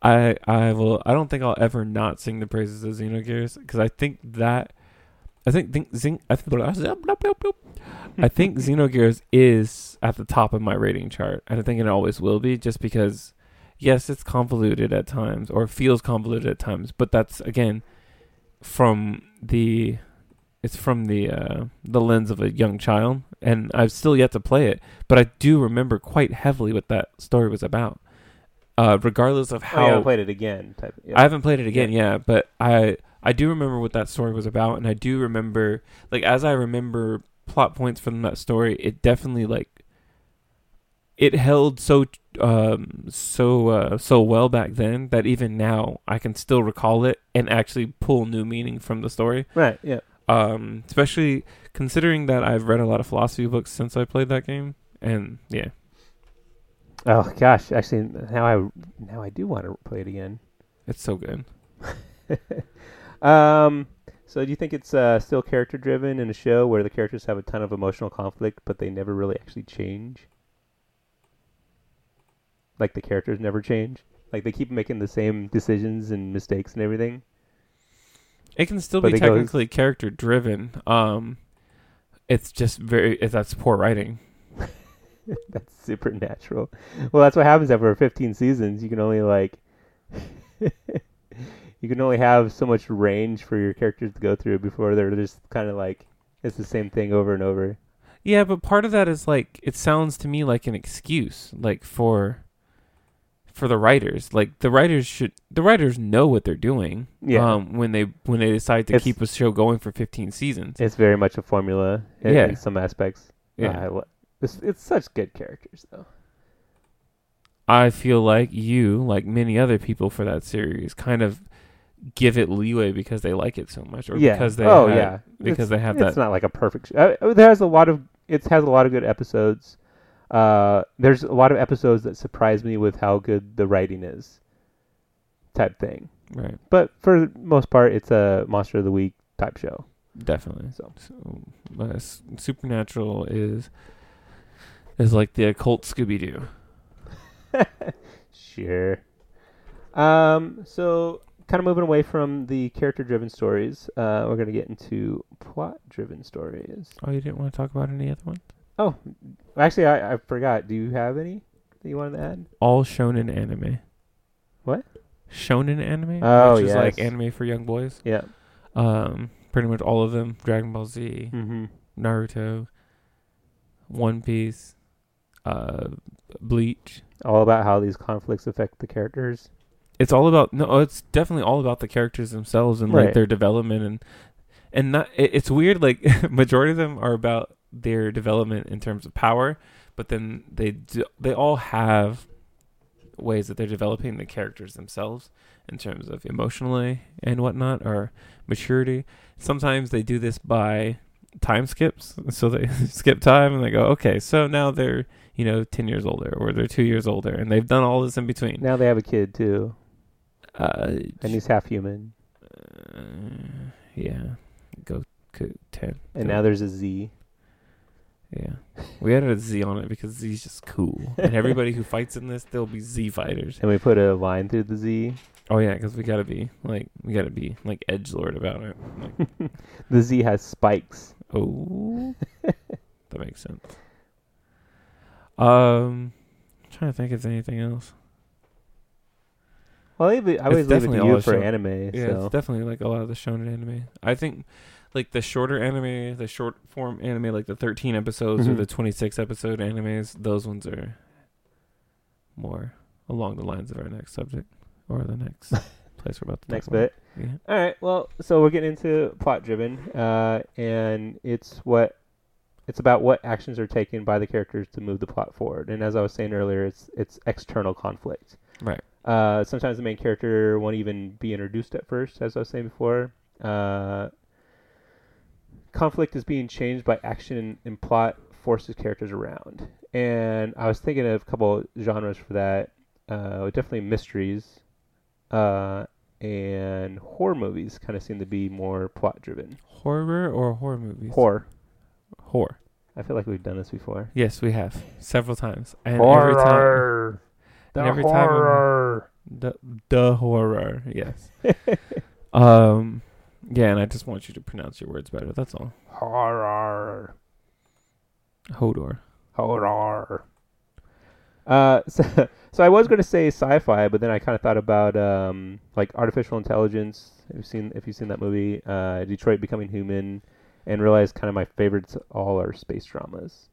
I I will. I don't think I'll ever not sing the praises of Xenogears because I think that I think think Zing I think I [laughs] think Xenogears is at the top of my rating chart, and I think it always will be, just because yes, it's convoluted at times or feels convoluted at times, but that's again from the it's from the uh, the lens of a young child, and I've still yet to play it, but I do remember quite heavily what that story was about. Uh, regardless of Oh, how you haven't played it again. Type. Yeah. I haven't played it again, yeah. but I I do remember what that story was about, and I do remember like as I remember plot points from that story, it definitely like it held so um so uh so well back then that even now I can still recall it and actually pull new meaning from the story. Right. Yeah. Um, especially considering that I've read a lot of philosophy books since I played that game, and yeah, Oh gosh, actually, now I now I do want to play it again. it's so good. [laughs] Um. So do you think it's uh, still character driven in a show where the characters have a ton of emotional conflict, but they never really actually change? Like the characters never change. Like they keep making the same decisions and mistakes and everything. It can still But be it goes- technically character driven. Um, it's just very it, that's poor writing. [laughs] That's supernatural. Well, that's what happens after 15 seasons. You can only like [laughs] you can only have so much range for your characters to go through before they're just kind of like it's the same thing over and over. Yeah, but part of that is like it sounds to me like an excuse, like for for the writers. Like the writers should the writers know what they're doing. Yeah. Um, when they when they decide to It's- keep a show going for 15 seasons. It's very much a formula in, Yeah. in some aspects. Yeah. Lo- it's, it's such good characters though. I feel like you, like many other people for that series, kind of give it leeway because they like it so much, or yeah. because they oh had- yeah. because It's- they have It's that. not like a perfect. Uh, it has a lot of. It has a lot of good episodes. Uh, there's a lot of episodes that surprise me with how good the writing is. Type thing. right, But for the most part, it's a monster of the week type show. definitely. So. So, uh, Supernatural is is like the occult Scooby Doo. [laughs] Sure. Um. So, kind of moving away from the character-driven stories, uh, we're gonna get into plot-driven stories. Oh, you didn't want to talk about any other one? Oh, actually, I, I forgot. Do you have any that you wanted to add? All shonen anime. What? Shonen anime? Oh, which is like anime for young boys. Yeah. Um, pretty much all of them: Dragon Ball Z, Mm-hmm. Naruto, One Piece, uh, Bleach. All about how these conflicts affect the characters. It's all about no. It's definitely all about the characters themselves and like Right. their development and and not. It, it's weird. Like [laughs] majority of them are about their development in terms of power, but then they do, they all have ways that they're developing the characters themselves in terms of emotionally and whatnot or maturity. Sometimes they do this by time skips. So they [laughs] skip time and they go, okay, so now they're, you know, 10 years older or they're two years older and they've done all this in between. Now they have a kid too, Uh, and he's half human. uh, yeah. Go, go 10. And Go- now there's a Z. Yeah. We added a Z on it because Z's just cool. and everybody who fights in this, they'll be Z fighters. And we put a line through the Z. Oh yeah, because we gotta be like we gotta be like edge lord about it. Like, [laughs] The Z has spikes. oh, that makes sense. Um, I'm trying to think if there's anything else. Well, I, leave I always leave it definitely to you for show. anime. Yeah, so it's definitely like a lot of the shonen anime. I think like the shorter anime, the short form anime, like the 13 episodes or Mhm. the 26 episode animes, those ones are more along the lines of our next subject or the next [laughs] place we're about to talk next about. bit. Yeah. All right. Well, so we're getting into plot driven, uh, and it's what it's about what actions are taken by the characters to move the plot forward. And as I was saying earlier, it's it's external conflict. Right. Uh, sometimes the main character won't even be introduced at first, as I was saying before. Uh, conflict is being changed by action and plot forces characters around. And I was thinking of a couple genres for that. Uh, definitely mysteries, uh, and horror movies kind of seem to be more plot driven. Horror or horror movies? Horror. Horror. I feel like we've done this before. Yes, we have several times, and every time The every time I'm- horror. the the horror. Yes. [laughs] um. Yeah, and I just want you to pronounce your words better. That's all. Horror. Hodor. Horror. Uh, [laughs] so, so I was going to say sci-fi, but then I kind of thought about um, like artificial intelligence. Have you seen if you've seen that movie, uh, Detroit Becoming Human, and realized kind of my favorites all are space dramas,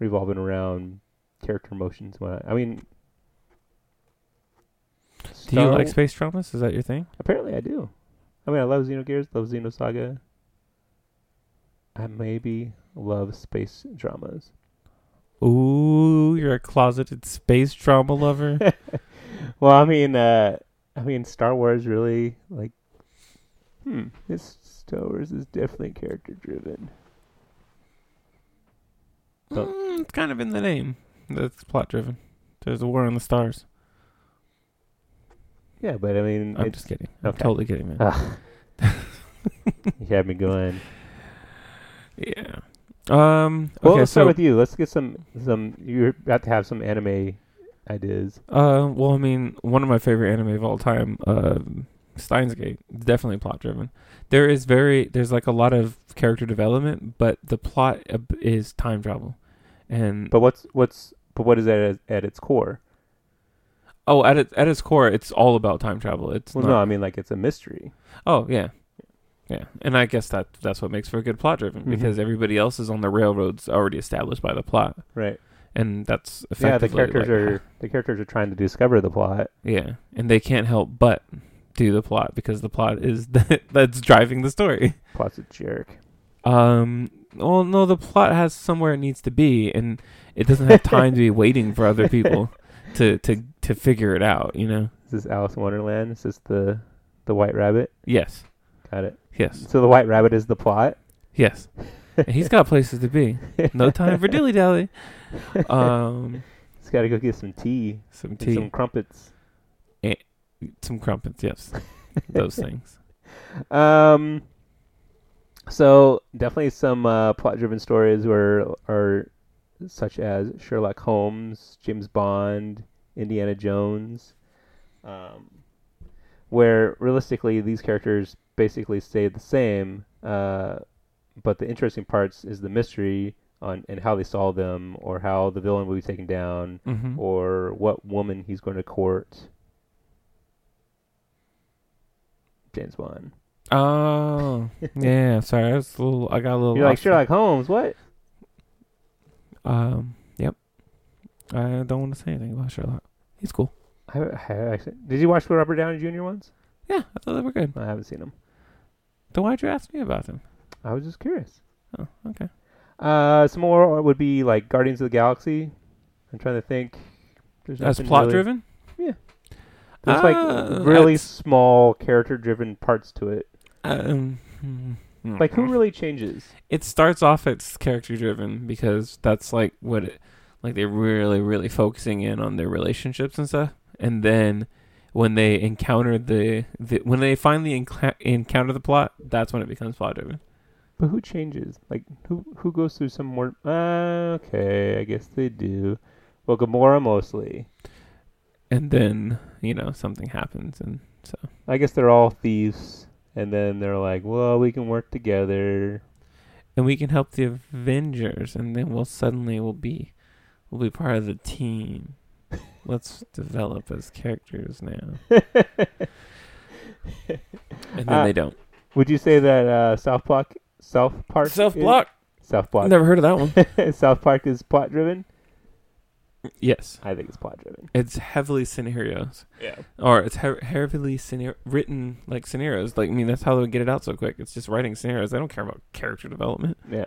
revolving around character whatnot. I mean, Do you like space dramas? Is that your thing? Apparently, I do. I mean, I love Xenogears, love Xenosaga. I maybe love space dramas. Ooh, you're a closeted space drama lover. [laughs] well, I mean, uh, I mean, Star Wars really like. Hmm. This Star Wars is definitely character driven. Mm, it's kind of in the name. That's plot driven. There's a war on the stars. Yeah, but I mean, I'm just kidding. I'm okay. totally kidding, man. Ah. [laughs] you had me going. yeah. Um. Well, okay. let's so, start with you. Let's get some some. You're about to have some anime ideas. uh, well, I mean, one of my favorite anime of all time, uh, Steins Gate, definitely plot driven. There is very, there's like a lot of character development, but the plot is time travel, and But what's what's but what is that at, at its core? Oh, at its at its core, it's all about time travel. It's Well, not, no, I mean like it's a mystery. Oh yeah, yeah, and I guess that that's what makes for a good plot driven Mhm. because everybody else is on the railroads already established by the plot, Right. and that's Yeah, the effectively characters like- are the characters are trying to discover the plot. yeah, and they can't help but do the plot because the plot is [laughs] that that's driving the story. Plot's a jerk. Um, well, no, the plot has somewhere it needs to be, and it doesn't have time to be [laughs] waiting for other people to to to figure it out. You know? This Is this Alice in Wonderland? Is this the the White Rabbit? Yes, Got it. yes, So the White Rabbit is the plot. yes. And he's got places to be. No [laughs] time for dilly dally. Um. He's got to go get some tea, Some tea, some crumpets. And some crumpets, yes, those things. [laughs] Um. So definitely some uh, plot-driven stories were are such as Sherlock Holmes, James Bond, Indiana Jones, um, where realistically these characters basically stay the same, uh, but the interesting parts is the mystery on and how they solve them, or how the villain will be taken down, Mm-hmm. or what woman he's going to court. James Bond. Oh, [laughs] yeah. Sorry, I was a little. I got a little. You're like. Sherlock Holmes. What? Um. Yep. I don't want to say anything about Sherlock. He's cool. I, I actually, did you watch the Robert Downey Jr. ones? Yeah, I thought they were good. I haven't seen them. Then why'd you ask me about them? I was just curious. Oh, okay. Uh, some more would be like Guardians of the Galaxy. I'm trying to think. There's That's plot really- driven. Yeah. There's Uh, like really small character-driven parts to it. Um. Hmm, Like who really changes? It starts off as character driven because that's like what it, like they're really really focusing in on their relationships and stuff, and then when they encounter the, the when they finally enc- encounter the plot, that's when it becomes plot driven. But who changes? Like who who goes through some more? Uh, okay, I guess they do. Well, Gamora mostly. And then you know something happens, and so I guess they're all thieves, and then they're like, "Well, we can work together." and we can help the Avengers, and then we'll suddenly we'll be we'll be part of the team. [laughs] Let's develop as characters now, [laughs] and then Uh, they don't. Would you say that uh, South Park, South Park, South block. South Park, I've Never heard of that one. [laughs] South Park is plot driven? Yes, I think it's plot driven. it's heavily scenarios, Yeah. or it's he- heavily scenario written like scenarios. Like I mean, that's how they get it out so quick. It's just writing scenarios. They don't care about character development. Yeah.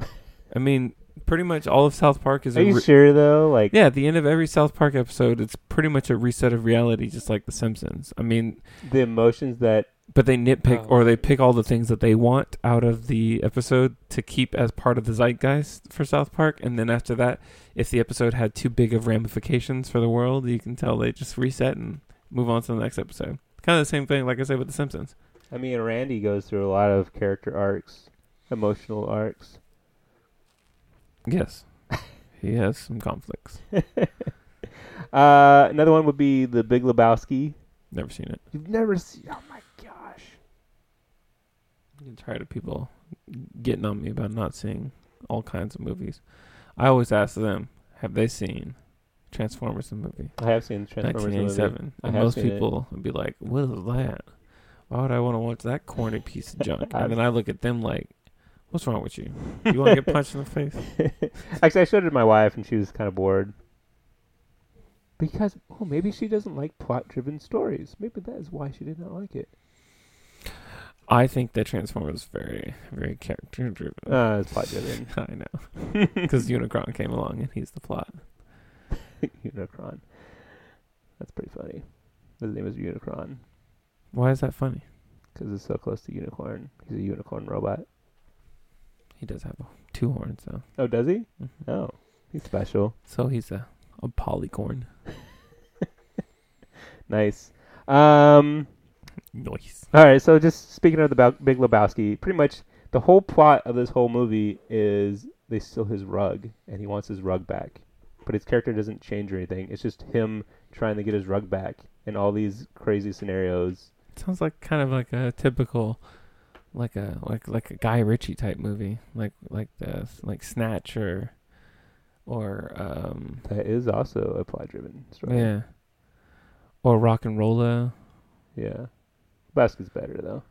[laughs] I mean, pretty much all of South Park is Are a you re- sure though? Like, yeah. At the end of every South Park episode, it's pretty much a reset of reality, just like The Simpsons. I mean, the emotions that but they nitpick Oh. or they pick all the things that they want out of the episode to keep as part of the zeitgeist for South Park, and then after that, if the episode had too big of ramifications for the world, you can tell they just reset and move on to the next episode. Kind of the same thing, like I said with The Simpsons. I mean, Randy goes through a lot of character arcs, emotional arcs. Yes, [laughs] he has some conflicts. [laughs] Uh, another one would be the Big Lebowski. Never seen it. You've never seen? Oh my gosh! I'm tired of people getting on me about not seeing all kinds of movies. I always ask them, have they seen Transformers the movie? I have seen Transformers. the movie. 1987. And most seen it. people would be like, what is that? Why would I want to watch that corny piece of junk? And then I look at them like, what's wrong with you? You want to get [laughs] punched in the face? [laughs] Actually, I showed it to my wife, and she was kind of bored. Because, oh, maybe she doesn't like plot-driven stories. Maybe that is why she did not like it. I think that Transformers was very, very character driven. Uh, it's plot [laughs] driven. [laughs] I know, [laughs] because Unicron came along and he's the plot. Unicron. That's pretty funny. His name is Unicron Why is that funny? because it's so close to unicorn. He's a unicorn robot. He does have two horns though. Oh, does he? Mhm. Oh, he's special. So he's a a polycorn. Nice. Um. Nice. All right. So just speaking of the Bow- Big Lebowski, pretty much the whole plot of this whole movie is they steal his rug and he wants his rug back, but his character doesn't change or anything. It's just him trying to get his rug back in all these crazy scenarios. Sounds like kind of like a typical, like a like like a Guy Ritchie type movie, like like the like Snatch or, or um That is also a plot-driven story. yeah, or RocknRolla. Yeah. Lebowski's better though.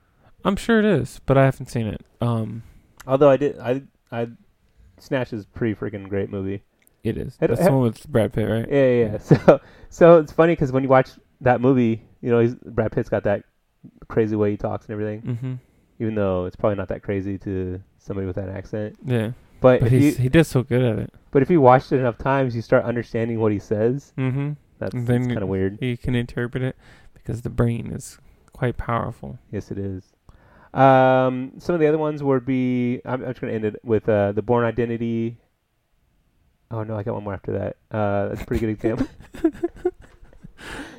I'm sure it is, but I haven't seen it. Um, Although I did, I, I, Snatch is a pretty freaking great movie. it is. That's the one with Brad Pitt, right? Yeah, yeah. yeah. [laughs] So, so it's funny because when you watch that movie, you know, he's, Brad Pitt's got that crazy way he talks and everything. Mm-hmm. Even though it's probably not that crazy to somebody with that accent. Yeah, But, but you, he does so good at it. but if you watched it enough times, you start understanding what he says. Mm-hmm. That's, that's kind of weird. You can interpret it because the brain is quite powerful. Yes, it is. Um, some of the other ones would be. I'm, I'm just gonna end it with uh, the Bourne Identity. Oh no, I got one more after that. Uh, that's a pretty good example. [laughs]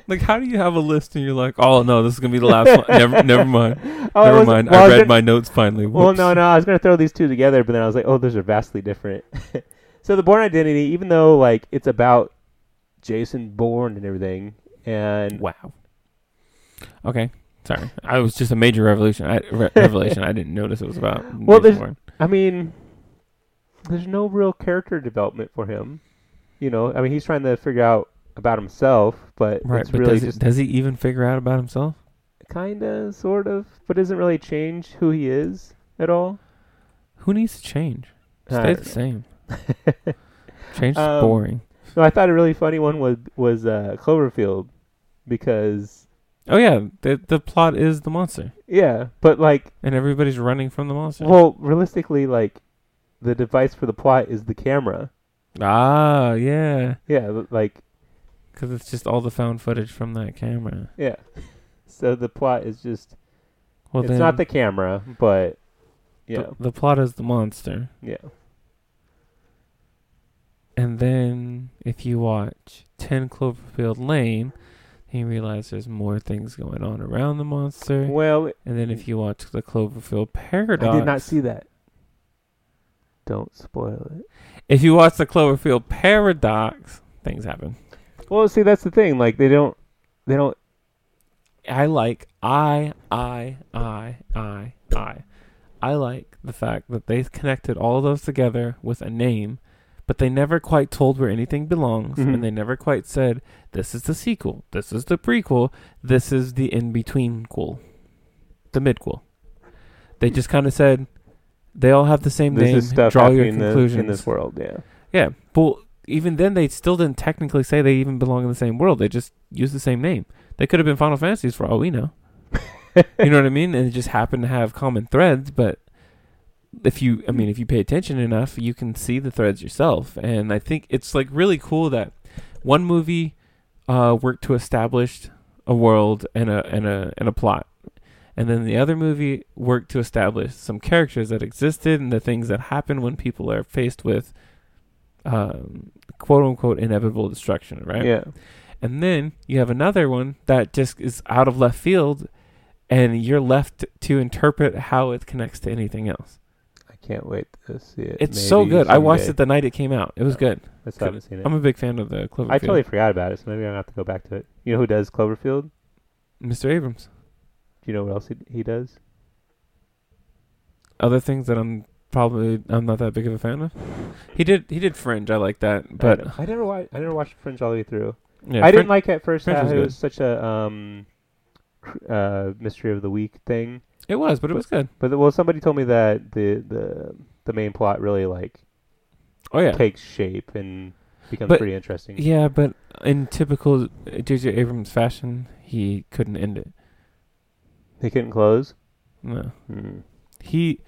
Like, how do you have a list and you're like, oh no, this is gonna be the last one? Never, [laughs] never mind. Oh, never was- mind. well, I was read my notes finally. Well, no, no, I was gonna throw these two together, but then I was like, oh, those are vastly different. [laughs] so the Bourne Identity, even though like it's about Jason Bourne and everything, and Wow. Okay, sorry. I was just a major revolution. I, re- [laughs] revelation. I didn't notice it was about. Well, there's-. I mean, there's no real character development for him. You know, I mean, he's trying to figure out about himself, but right, it's but really does, it, does he even figure out about himself? kind of, sort of, but doesn't really change who he is at all. Who needs to change? Stay the know. same. [laughs] Change is Um, boring. No, I thought a really funny one was was uh, Cloverfield because Oh yeah, the the plot is the monster, yeah, but like, and everybody's running from the monster. well, realistically, like, the device for the plot is the camera. ah, yeah, Yeah, l- like, because it's just all the found footage from that camera. yeah. [laughs] So the plot is just Well, it's then not the camera, but the, yeah, the plot is the monster, yeah. and then if you watch Ten Cloverfield Lane, you realize there's more things going on around the monster. Well, And then if you watch the Cloverfield Paradox, I did not see that. Don't spoil it. If you watch the Cloverfield Paradox, things happen. Well, see, that's the thing. Like, they don't, they don't. I like I I I I I I like the fact that they connected all those together with a name, but they never quite told where anything belongs, Mhm. and they never quite said this is the sequel, this is the prequel, this is the in between quel, the midquel. They just kind of said they all have the same This name. is stuff draw your in, the, in this world. Yeah. Yeah, but even then, they still didn't technically say they even belong in the same world. They just used the same name. They could have been Final Fantasies for all we know. [laughs] you know what I mean? And it just happened to have common threads. But if you, I mean, if you pay attention enough, you can see the threads yourself. And I think it's like really cool that one movie uh, worked to establish a world and a and a and a plot. And then the other movie worked to establish some characters that existed and the things that happen when people are faced with um, quote unquote inevitable destruction, right? Yeah. And then you have another one that just is out of left field, and you're left to interpret how it connects to anything else. I can't wait to see it. It's so maybe good. I watched someday. it the night it came out. It was good. I still haven't seen it. I'm a big fan of the Cloverfield. I totally forgot about it, so maybe I'm gonna have to go back to it. You know who does Cloverfield? Mr. Abrams. Do you know what else he, he does? Other things that I'm probably I'm not that big of a fan of. He did he did Fringe. I like that, I, but don't- I never watched. I never watched Fringe all the way through. yeah, I Frin- didn't like it at first Fringe how was it good. was such a um, cr- uh, mystery of the week thing. It was, but it was good. But well, somebody told me that the the the main plot really like Oh yeah, takes shape and becomes But- pretty interesting. yeah, but in typical J.J. Abrams fashion, he couldn't end it. They couldn't close. No. Hmm. He,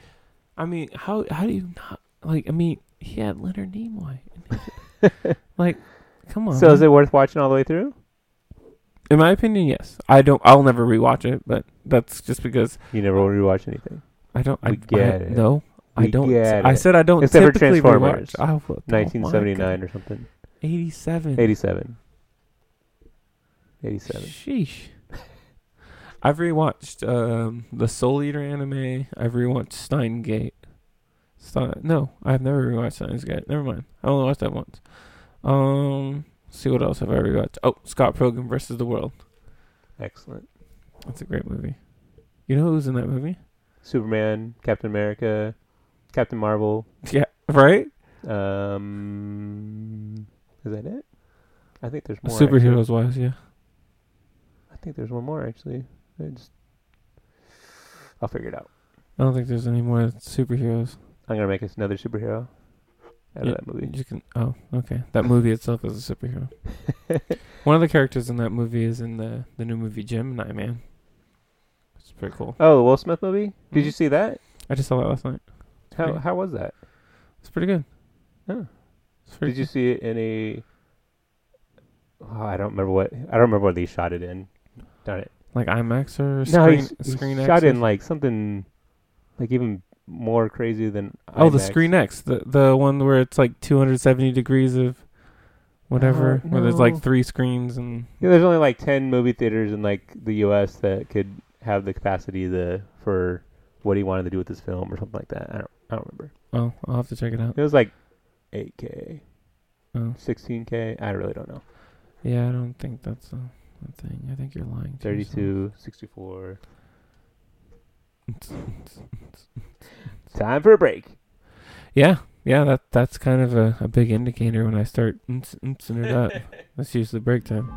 I mean, how how do you not like? I mean, he had Leonard Nimoy. [laughs] like, come on. So is man. it worth watching all the way through? In my opinion, yes. I don't. I'll never rewatch it, but that's just because You never rewatch anything. I don't. I, We get I, it. No, I We don't. get I it. said I don't Except for typically Transformers. rewatch. I, will- oh my 1979 or something. 87. 87. 87. Sheesh. [laughs] I've rewatched um, the Soul Eater anime. I've rewatched Stein Gate. Stein, no, I've never rewatched Steins Gate. Never mind. I only watched that once. Um, see what else have I rewatched? Oh, Scott Pilgrim versus the World. Excellent. That's a great movie. You know who's in that movie? Superman, Captain America, Captain Marvel. [laughs] Yeah, right. Um, is that it? I think there's more. Superheroes wise, yeah. I think there's one more actually. I just, I'll figure it out. I don't think there's any more superheroes. I'm gonna make us another superhero out Yeah, of that movie. You can. Oh, okay. That movie itself is a superhero. [laughs] One of the characters in that movie is in the the new movie Gemini Man. It's pretty cool. Oh, the Will Smith movie. Did Mhm. you see that? I just saw that last night. How pretty- how was that? It's pretty good. Oh. It's pretty Did you see it in a? Oh, I don't remember what I don't remember what they shot it in. Darn it! like IMAX or no, screen he screen shot X? it or- in like something, like even more crazy than. oh, the Screen X, the the one where it's like 270 degrees of whatever, Uh, where there's like three screens and Yeah, there's only like ten movie theaters in like the U.S. that could have the capacity the for what he wanted to do with this film or something like that. I don't I don't remember. oh, I'll have to check it out. It was like 8K, Oh, 16K. I really don't know. yeah, I don't think that's a, a thing. I think you're lying. to yourself. 32, 64. Time for a break. Yeah, yeah, that that's kind of a, a big indicator when I start [laughs] nsing it up. [laughs] That's usually break time.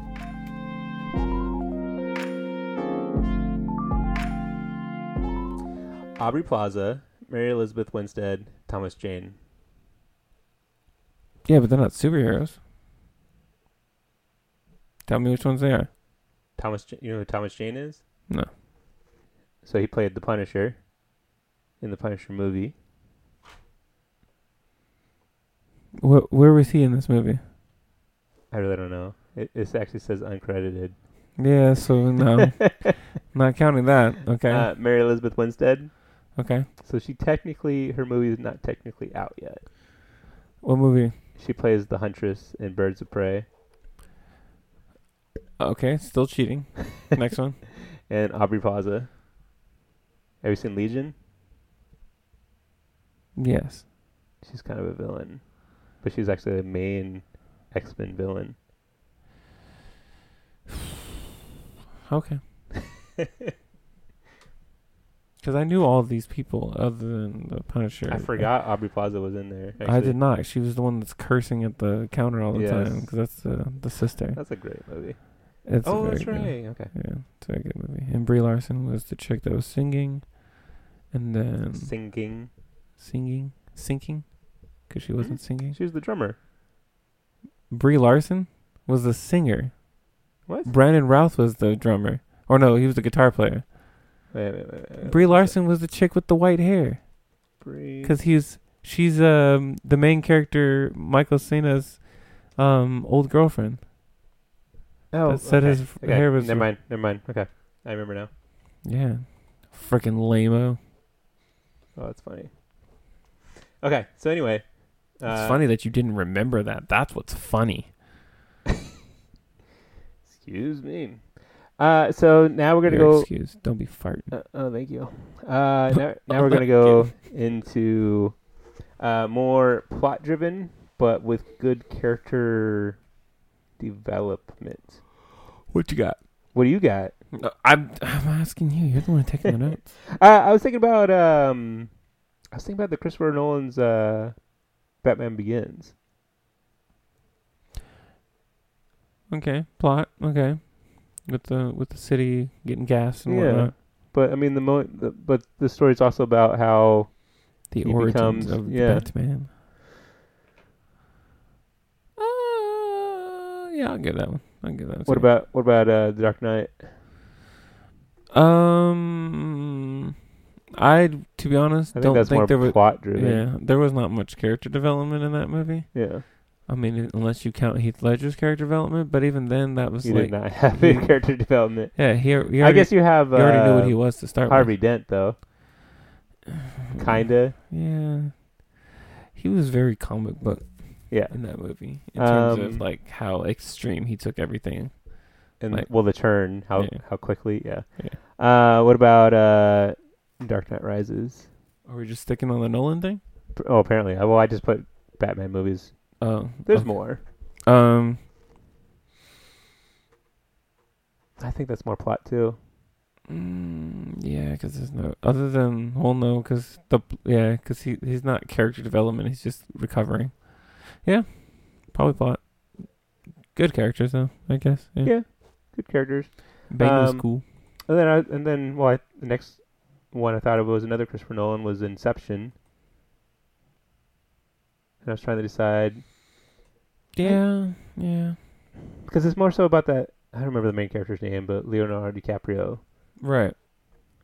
Aubrey Plaza, Mary Elizabeth Winstead, Thomas Jane. Yeah, but they're not superheroes. Tell me which ones they are. Thomas, J- you know who Thomas Jane is? No. So he played the Punisher in the Punisher movie. Wh- where was he in this movie? I really don't know. It, it actually says uncredited. Yeah, so no, [laughs] not counting that. Okay, Uh, Mary Elizabeth Winstead. okay. So she technically, her movie is not technically out yet. What movie? She plays the Huntress in Birds of Prey. Okay, still cheating. Next one. [laughs] And Aubrey Plaza. Have you seen Legion? Yes. She's kind of a villain, but she's actually the main X Men villain. [sighs] Okay. [laughs] Because I knew all these people other than the Punisher. I forgot Aubrey Plaza was in there. I did not. She was the one that's cursing at the counter all the Yes. time because that's the the sister. That's a great movie. It's oh, that's good- right. Okay. Yeah, it's a very good movie. And Brie Larson was the chick that was singing, and then Singing. singing, singing, because she wasn't singing. She was the drummer. Brie Larson was the singer. What? Brandon Routh was the drummer. Or no, he was the guitar player. Wait, wait, wait, wait, Brie. Larson was the chick with the white hair. Brie. Because he's she's um the main character Michael Cena's um old girlfriend. oh, that said okay. his okay. hair was- Never mind. Never mind. Okay. I remember now. Yeah, freaking lameo. Oh, that's funny. Okay. So anyway. It's uh, funny that you didn't remember that. That's what's funny. Excuse me. Uh, so now we're gonna go. excuse. Don't be farting. Uh, oh, thank you. Uh, now, [laughs] now we're gonna go into uh, more plot-driven, but with good character development. What you got? What do you got? No, I'm I'm asking you. You're the one taking the notes. [laughs] Uh, I was thinking about um, I was thinking about the Christopher Nolan's uh, Batman Begins. Okay, plot. Okay, with the with the city getting gas and Yeah. whatnot. But I mean, the, mo- the but the story's also about how The He origins becomes- of yeah. Batman. Uh, yeah, I'll give that one. I'll give that one. what about what about uh, the Dark Knight? Um, I, to be honest, I don't think more there was. plot driven. Yeah, there was not much character development in that movie. Yeah. I mean, unless you count Heath Ledger's character development, but even then, that was You like, did not [laughs] have any character development. yeah, he, he already, I guess you have. you already knew what uh, he was to start Harvey Dent though. Kinda. Yeah, he was very comic book Yeah. in that movie in terms Um, of like how extreme he took everything. And Like- well, the turn, how Yeah. how quickly, yeah. Yeah. Uh, what about uh, Dark Knight Rises? Are we just sticking on the Nolan thing? Oh, apparently. Uh, Well, I just put Batman movies. Oh, There's okay. more. Um, I think that's more plot too. mm, yeah, because there's no other than well, no, because the yeah, because he he's not character development. He's just recovering. Yeah, probably plot. Good characters though, I guess. Yeah, Yeah. Good characters. Bane was Um, cool. And then, I, and then, well, I, the next one I thought of was another Christopher Nolan was Inception. And I was trying to decide Yeah, yeah, because it's more so about that. I don't remember the main character's name, but Leonardo DiCaprio. right.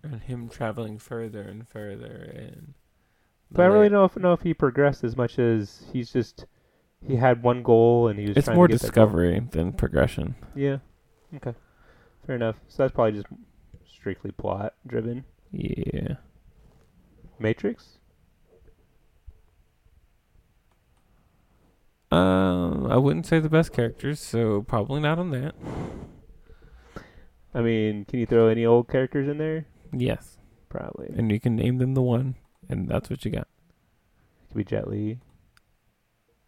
And him traveling further and further, and But I really don't know if, know if he progressed as much as he's just he had one goal and he was. It's trying more to get that goal. discovery than progression. Yeah. Okay. Fair enough. So that's probably just strictly plot driven. Yeah. Matrix. Um, I wouldn't say the best characters, so probably not on that. I mean, can you throw any old characters in there? Yes, Probably. and you can name them the one, and that's what you got. It could be Jet Li.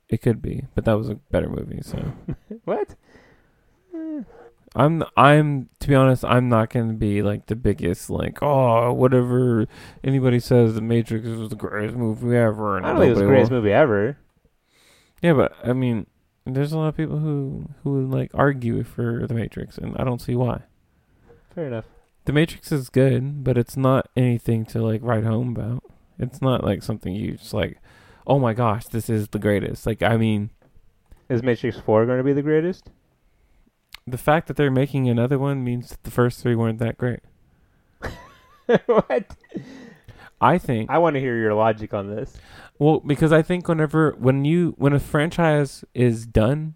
It could be, but that was a better movie. So [laughs] What? Eh, I'm, I'm to be honest, I'm not gonna be like the biggest like oh whatever anybody says. The Matrix was the greatest movie ever. And I don't think it was the greatest will- movie ever. Yeah, but I mean, there's a lot of people who who would like argue for the Matrix, and I don't see why. Fair enough. The Matrix is good, but it's not anything to like write home about. It's not like something you just like, oh my gosh, this is the greatest. Like, I mean, Is Matrix Four going to be the greatest? The fact that they're making another one means that the first three weren't that great. [laughs] what? I think I want to hear your logic on this. well because I think whenever when you when a franchise is done,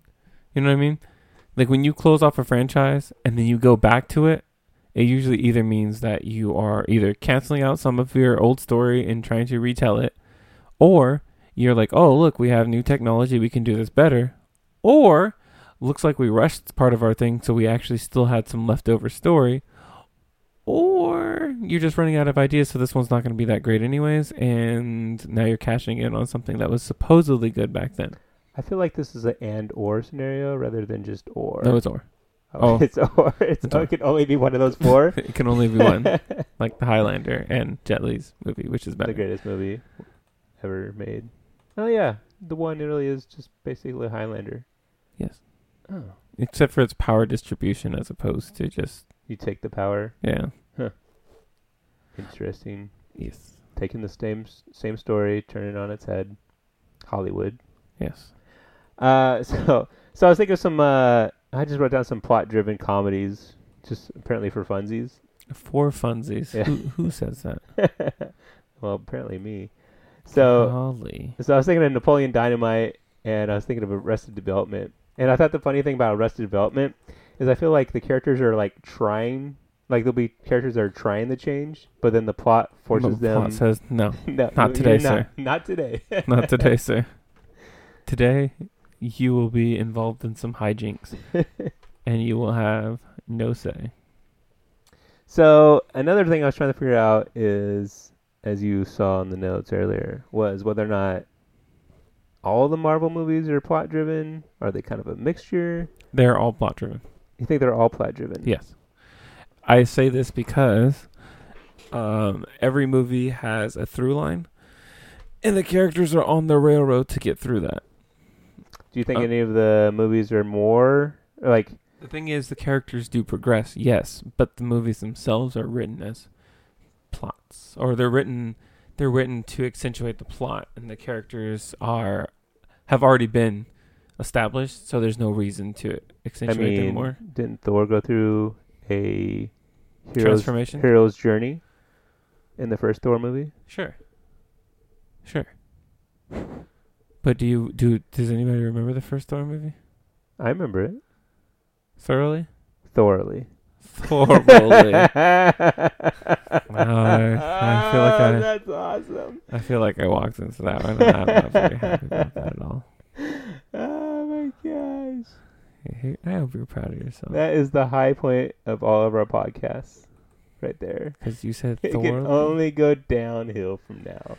you know what I mean? Like when you close off a franchise and then you go back to it, it usually either means that you are either canceling out some of your old story and trying to retell it, or you're like, oh, look, we have new technology, we can do this better, or looks like we rushed part of our thing, so we actually still had some leftover story, or you're just running out of ideas, so this one's not going to be that great anyways, and now you're cashing in on something that was supposedly good back then. I feel like this is an and or scenario rather than just or. No, it's or. oh, [laughs] oh. it's or. It's, It's or. it can only be one of those four. [laughs] it can only be one, [laughs] like the Highlander and Jet Li's movie, which is better. the greatest movie ever made. Oh yeah, the one really is just basically Highlander. Yes. Oh. Except for its power distribution as opposed to just You take the power. yeah. Interesting. Yes. Taking the same same story, turning it on its head. Hollywood. Yes. Uh, [laughs] so so I was thinking of some. Uh, I just wrote down some plot-driven comedies, just apparently for funsies. For funsies. Yeah. Who who says that? [laughs] well, apparently me. So Golly. so I was thinking of Napoleon Dynamite, and I was thinking of Arrested Development. And I thought the funny thing about Arrested Development is I feel like the characters are like trying, like there'll be characters that are trying to change, but then the plot forces The them. plot says no. [laughs] no, not today, not, sir. Not today. [laughs] Not today, sir. [laughs] Today, you will be involved in some hijinks, and you will have no say. So another thing I was trying to figure out is, as you saw in the notes earlier, was whether or not all the Marvel movies are plot driven. Are they kind of a mixture? They're all plot driven. You think they're all plot driven? Yes. I say this because um, every movie has a through line, and the characters are on the railroad to get through that. Do you think Uh, any of the movies are more like? The thing is, the characters do progress, yes, but the movies themselves are written as plots, or they're written they're written to accentuate the plot, and the characters are have already been established, so there's no reason to I accentuate them mean, more. didn't Thor go through a hero's Transformation. hero's journey? in the first Thor movie. Sure. Sure. But do you do? Does anybody remember the first Thor movie I remember it thoroughly? thoroughly. [laughs] Thoroughly. I feel like ah, I- that's awesome. I feel like I walked into that one, and I'm not very happy about that at all. [laughs] Oh my gosh. I hope you're proud of yourself That is the high point of all of our podcasts, right there. because you said [laughs] It Thor. can only go downhill from now.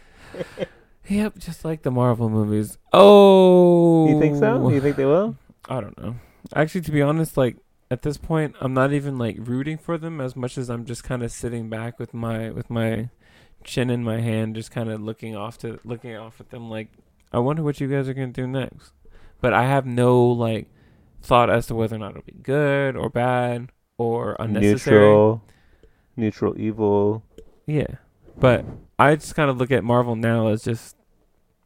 Yep, just like the Marvel movies. Oh, You think so? You think they will? I don't know. Actually, to be honest, like at this point, I'm not even like rooting for them as much as I'm just kind of sitting back with my with my chin in my hand, just kind of looking off to looking off at them. Like, I wonder what you guys are gonna do next. But I have no like thought as to whether or not it'll be good or bad or unnecessary. Neutral, neutral evil, Yeah, but I just kind of look at Marvel now as just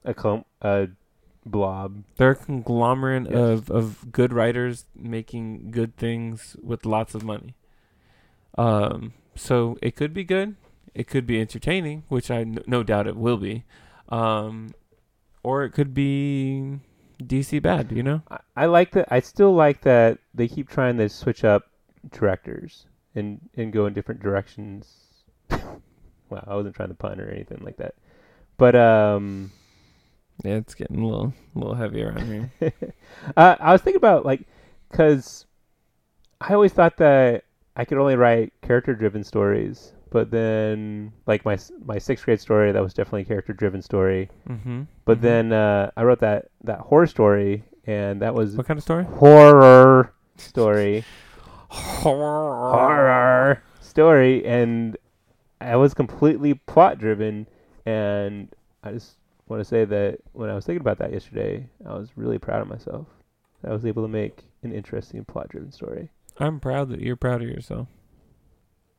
a clump, a blob. they're a conglomerate Yes. of, of good writers making good things with lots of money. Um, so it could be good, it could be entertaining, which I n- no doubt it will be, um, or it could be DC bad. You know, I, I like that. I still like that they keep trying to switch up directors and and go in different directions. [laughs] wow, I wasn't trying to pun or anything like that. But um, yeah, it's getting a little a little heavy around here. [laughs] uh, I was thinking about like, cause I always thought that I could only write character-driven stories, but then like my my sixth grade story that was definitely a character-driven story. mm-hmm. But Mhm. then uh, I wrote that that horror story, and that was what kind of story? horror story, [laughs] Horror. horror story, and I was completely plot-driven, and I just want to say that when I was thinking about that yesterday, I was really proud of myself. that I was able to make an interesting plot-driven story. I'm proud that you're proud of yourself.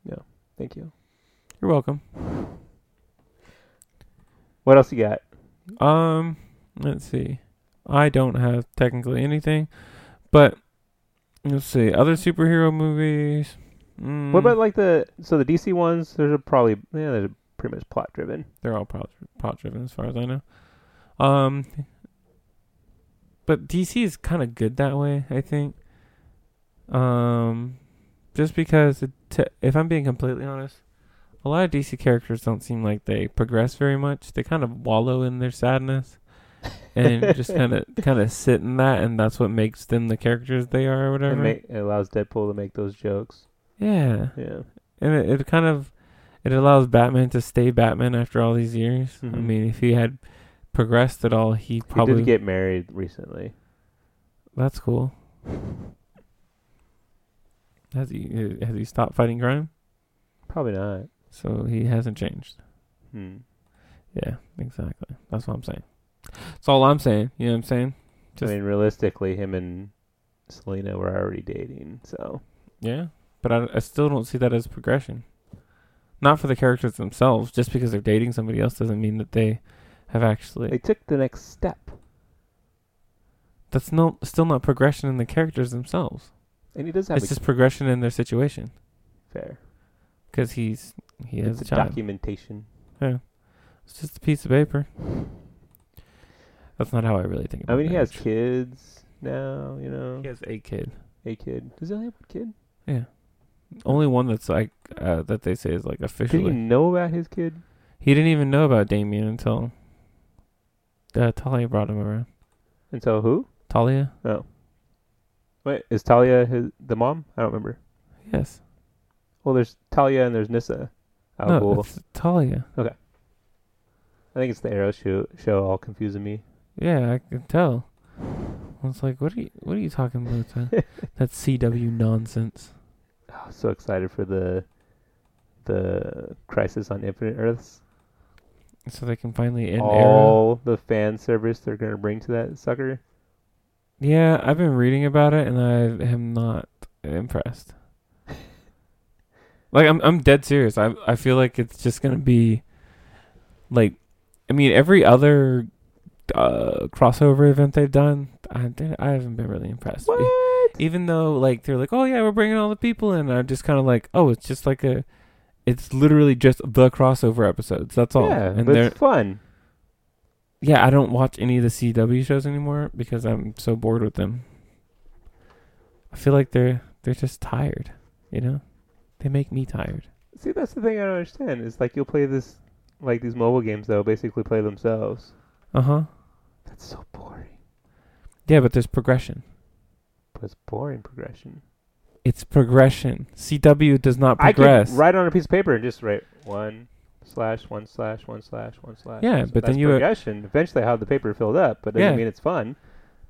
Yeah. Thank you. You're welcome. What else you got? Um, let's see. I don't have technically anything, but let's see. Other superhero movies. Mm, What about like the so the DC ones? There's a probably yeah, they're pretty much plot driven. they're all plot plot driven as far as I know. Um, but DC is kind of good that way. I think. Um, just because it t- if I'm being completely honest, a lot of DC characters don't seem like they progress very much. They kind of wallow in their sadness. [laughs] and just kind of kind of sit in that, and that's what makes them the characters they are, or It, whatever. ma- it allows Deadpool to make those jokes. yeah, Yeah. and it, it kind of it allows Batman to stay Batman after all these years. I Mhm. mean, if he had progressed at all, he He probably did get married recently. that's cool. Has he has he stopped fighting crime? Probably not. So he hasn't changed. Hmm. Yeah, exactly. That's what I'm saying. That's all I'm saying. You know what I'm saying? Just- I mean, realistically, him and Selina were already dating, so Yeah, but I, I still don't see that as progression. Not for the characters themselves. Just because they're dating somebody else doesn't mean that they have actually. they took the next step. that's no still not progression in the characters themselves. And he does have It's a just progression in their situation fair. because he's he has It's a a child. documentation. Yeah. It's just a piece of paper. That's not how I really think about it. I mean, he has kids now. You know, He has a kid. a kid. Does he only have one kid? Yeah. Only one that's like uh, that they say is like officially. Did he know about his kid? He didn't even know about Damian until uh, Talia brought him around. And so who? Talia? Oh. Wait, is Talia his the mom? I don't remember. Yes. Well, there's Talia and there's Nyssa. Oh, no, cool. it's Talia. Okay. I think it's the Arrow show, show all confusing me. Yeah, I can tell. I was like, what are you what are you talking about? That, [laughs] that CW nonsense. So excited for the the Crisis on Infinite Earths. So they can finally end all the fan service they're gonna bring to that sucker. Yeah, I've been reading about it and I am not impressed. [laughs] like I'm I'm dead serious. I I feel like it's just gonna be like I mean every other uh crossover event they've done, I I haven't been really impressed. What? Even though like they're like, oh yeah, we're bringing all the people in, I'm just kind of like, oh, it's just like a, it's literally just the crossover episodes. That's all. Yeah, and but they're it's fun. yeah. I don't watch any of the CW shows anymore because I'm so bored with them. I feel like they're they're just tired. You know, they make me tired. See, that's the thing I don't understand. Is like you'll play this, like these mobile games that'll basically play themselves. Uh huh. That's so boring. Yeah, but there's progression. It's boring progression. It's progression. CW does not progress. I could write on a piece of paper and just write one slash one slash one slash one slash. Yeah, So but then you, uh, progression. Eventually, have the paper filled up, but doesn't Yeah. mean it's fun.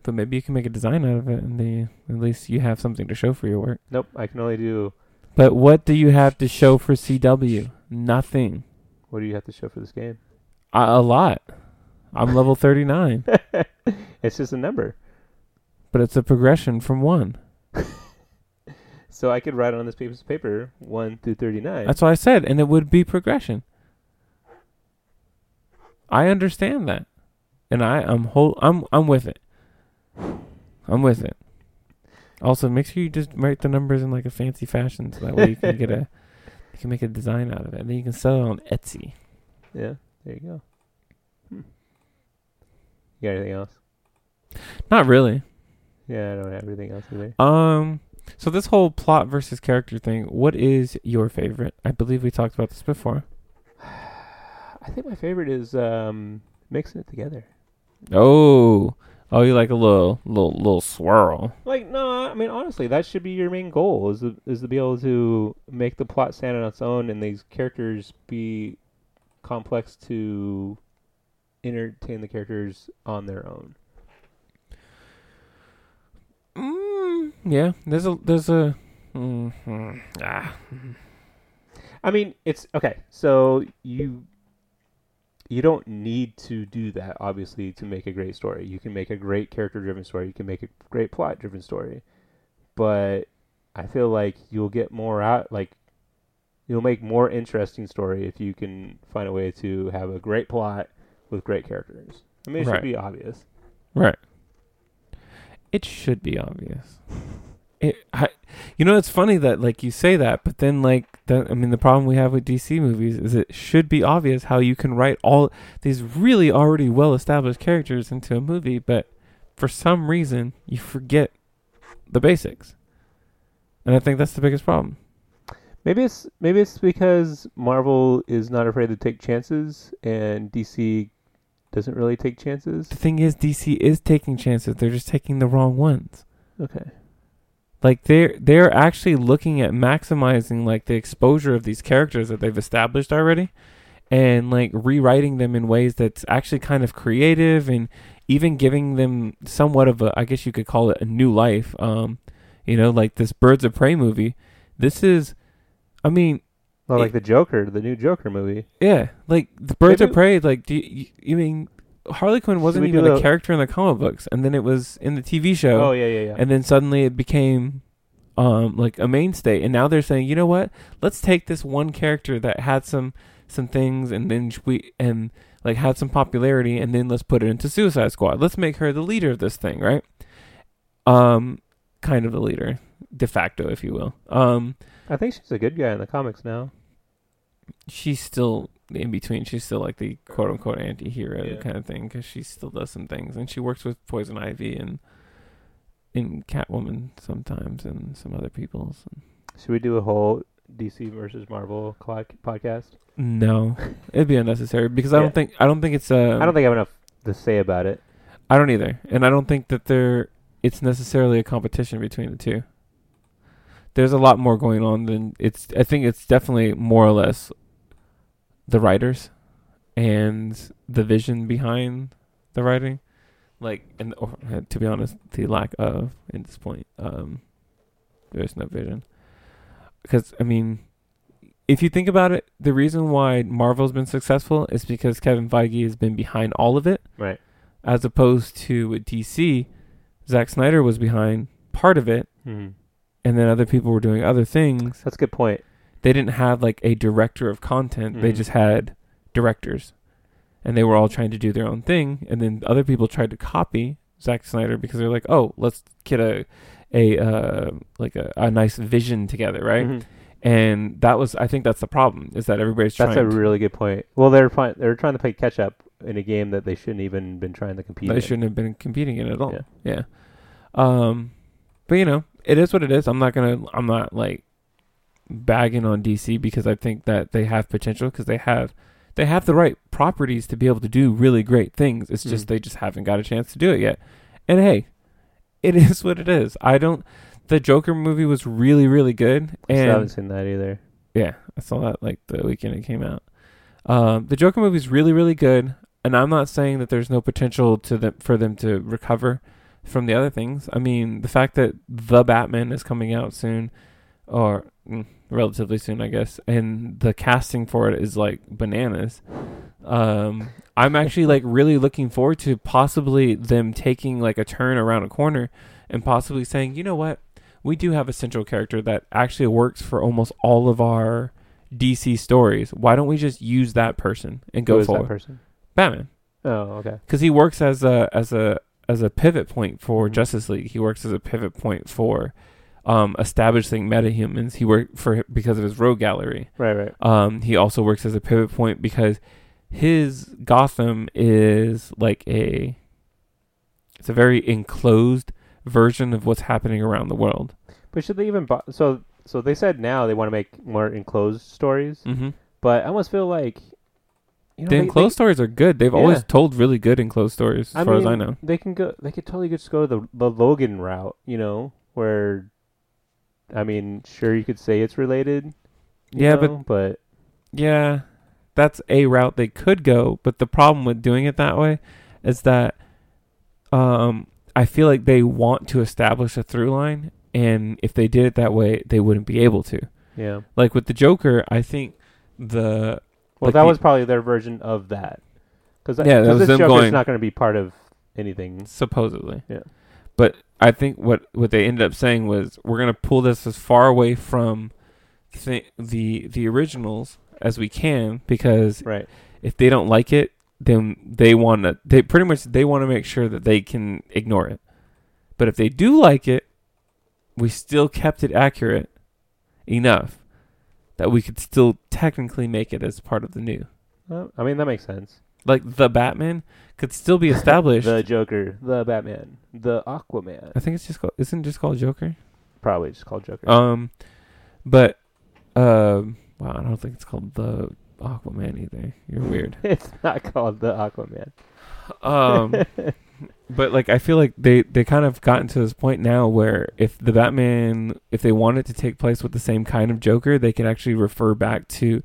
But maybe you can make a design out of it, and the at least you have something to show for your work. Nope, I can only do. But what do you have to show for CW? Nothing. What do you have to show for this game? A, a lot. I'm level 39, [laughs] it's just a number. But it's a progression from one. [laughs] So I could write on this piece of paper one through thirty nine. That's what I said, and it would be progression. I understand that, and I am whole. I'm I'm with it. I'm with it. Also, make sure you just write the numbers in like a fancy fashion, so that way you can get a, [laughs] you can make a design out of it, and then you can sell it on Etsy. Yeah, there you go. Hmm. You got anything else? Not really. Yeah, I don't have anything else either. Um. So this whole plot versus character thing. What is your favorite? I believe we talked about this before. [sighs] I think my favorite is um, mixing it together. Oh. Oh, you like a little, little, little swirl. Like no, I mean honestly, that should be your main goal is to, is to be able to make the plot stand on its own and these characters be complex to entertain the characters on their own. Mm, yeah, there's a there's a mm, mm, ah. I mean, it's okay. So you you don't need to do that obviously to make a great story. You can make a great character-driven story. You can make a great plot-driven story. But I feel like you'll get more out like you'll make more interesting story if you can find a way to have a great plot with great characters. I mean, it Right. should be obvious. right. It should be obvious. It, I, you know, it's funny that like you say that, but then like the, I mean, the problem we have with DC movies is it should be obvious how you can write all these really already well established characters into a movie, but for some reason you forget the basics, and I think that's the biggest problem. Maybe it's maybe it's because Marvel is not afraid to take chances and DC doesn't really take chances. The thing is, DC is taking chances. They're just taking the wrong ones. Okay. Like they're they're actually looking at maximizing like the exposure of these characters that they've established already, and like rewriting them in ways that's actually kind of creative and even giving them somewhat of a I guess you could call it a new life. Um, you know, like this Birds of Prey movie. This is, I mean, Well, like It- the Joker, the new Joker movie. yeah, like the Birds Maybe- of Prey. Like, do you, you, you mean Harley Quinn wasn't even a a- character in the comic books, and then it was in the TV show. Oh yeah, yeah, yeah. and then suddenly it became um like a mainstay and now they're saying you know what let's take this one character that had some some things and then we and like had some popularity and then let's put it into suicide squad let's make her the leader of this thing right um kind of the leader de facto if you will um I think she's a good guy in the comics now. She's still in between she's still like the quote unquote anti-hero Yeah. kind of thing because she still does some things and she works with poison ivy and in catwoman sometimes and some other people's Should we do a whole DC versus Marvel clock podcast? No, [laughs] it'd be unnecessary because I Yeah. don't think I don't think it's uh I don't think I have enough to say about it. I don't either, and I don't think that there it's necessarily a competition between the two. There's a lot more going on than it's. I think it's definitely more or less the writers and the vision behind the writing, like and or, uh, to be honest, the lack of at this point. Um, there's no vision because I mean, if you think about it, the reason why Marvel's been successful is because Kevin Feige has been behind all of it Right. as opposed to with DC, Zack Snyder was behind part of it, hmm and then other people were doing other things. That's a good point. They didn't have like a director of content; they Mhm. just had directors, and they were all trying to do their own thing. And then other people tried to copy Zack Snyder because they're like, "Oh, let's get a a uh, like a, a nice vision together, right?" Mhm. and that was I think that's the problem is that everybody's That's a trying. to- really good point. Well, they're trying they're trying to play catch up in a game that they shouldn't even been trying to compete. they in. shouldn't have been competing in at all. Yeah. Yeah. Um, but you know, it is what it is. I'm not gonna. I'm not like bagging on DC because I think that they have potential because they have they have the right properties to be able to do really great things. It's just Mhm. they just haven't got a chance to do it yet. And hey, it [laughs] is what it is. I don't. The Joker movie was really really good, I haven't seen that either. yeah, I saw that like the weekend it came out. Um, the Joker movie is really, really good, and I'm not saying that there's no potential to them for them to recover from the other things. I mean, the fact that the Batman is coming out soon, or mm, relatively soon, I guess, and the casting for it is like bananas. Um, I'm actually like really looking forward to possibly them taking like a turn around a corner and possibly saying, you know what, we do have a central character that actually works for almost all of our DC stories. Why don't we just use that person and Who go is that person? Batman, Oh, okay. because he works as a as a as a pivot point for Mhm. Justice League. He works as a pivot point for um, establishing metahumans. He worked for because of his rogue gallery. Right, right. Um, he also works as a pivot point because his Gotham is like a it's a very enclosed version of what's happening around the world. But should they even bo- so so they said now they want to make more enclosed stories, Mm-hmm. but I almost feel like you know, the they- enclosed stories are good. They've always told really good enclosed stories, as I far as I know. They can go. They could totally just go the the Logan route. You know, where, I mean, sure you could say it's related. Yeah, but- but Yeah, that's a route they could go, but the problem with doing it that way is that um, I feel like they want to establish a through line, and if they did it that way, they wouldn't be able to. yeah. Like with the Joker, I think the Well, Like that the- was probably their version of that. Because Yeah, that this Joker's going- not going to be part of anything. supposedly. Yeah. But I think what what they ended up saying was we're gonna pull this as far away from th- the the originals as we can because Right. if they don't like it, then they want to. They pretty much they want to make sure that they can ignore it. But if they do like it, we still kept it accurate enough that we could still technically make it as part of the new. Well, I mean, that makes sense. Like the Batman could still be [laughs] established. The Joker, the Batman, the Aquaman. I think it's just called. Isn't it just called Joker? Probably just called Joker. Um, but um, wow, I don't think it's called the Aquaman either. You're weird. [laughs] it's not called the Aquaman. Um, [laughs] but like I feel like they they kind of gotten to this point now where if the Batman if they want it to take place with the same kind of Joker, they could actually refer back to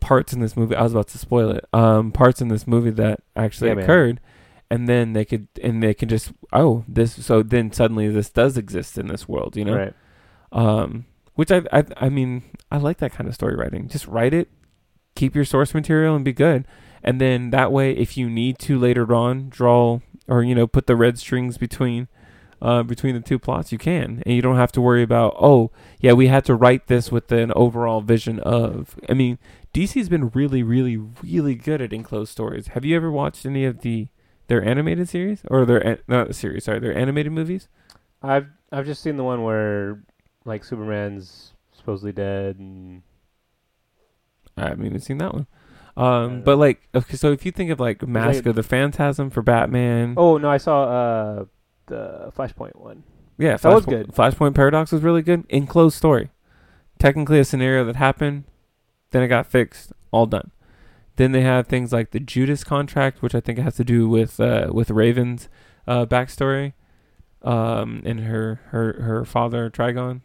parts in this movie. I was about to spoil it. Um, parts in this movie that actually Yeah, man. occurred. And then they could, and they can just, oh, this. So then suddenly this does exist in this world, you know. Right. Um, which I, I, I mean, I like that kind of story writing. Just write it, keep your source material, and be good. And then that way, if you need to later on draw or you know put the red strings between, uh, between the two plots, you can, and you don't have to worry about. Oh, yeah, we had to write this with an overall vision of. I mean, DC's been really, really, really good at enclosed stories. Have you ever watched any of the their animated series or their not a series? Sorry, their animated movies. I've I've just seen the one where like Superman's supposedly dead and I haven't even seen that one. Um, but like, okay, so if you think of like Mask of the Phantasm for Batman, oh no, I saw uh the Flashpoint one. yeah, that was good. Flashpoint Paradox was really good. Enclosed story, technically a scenario that happened, then it got fixed, all done. Then they have things like the Judas contract, which I think has to do with uh, with Raven's uh, backstory, um, and her her her father Trigon.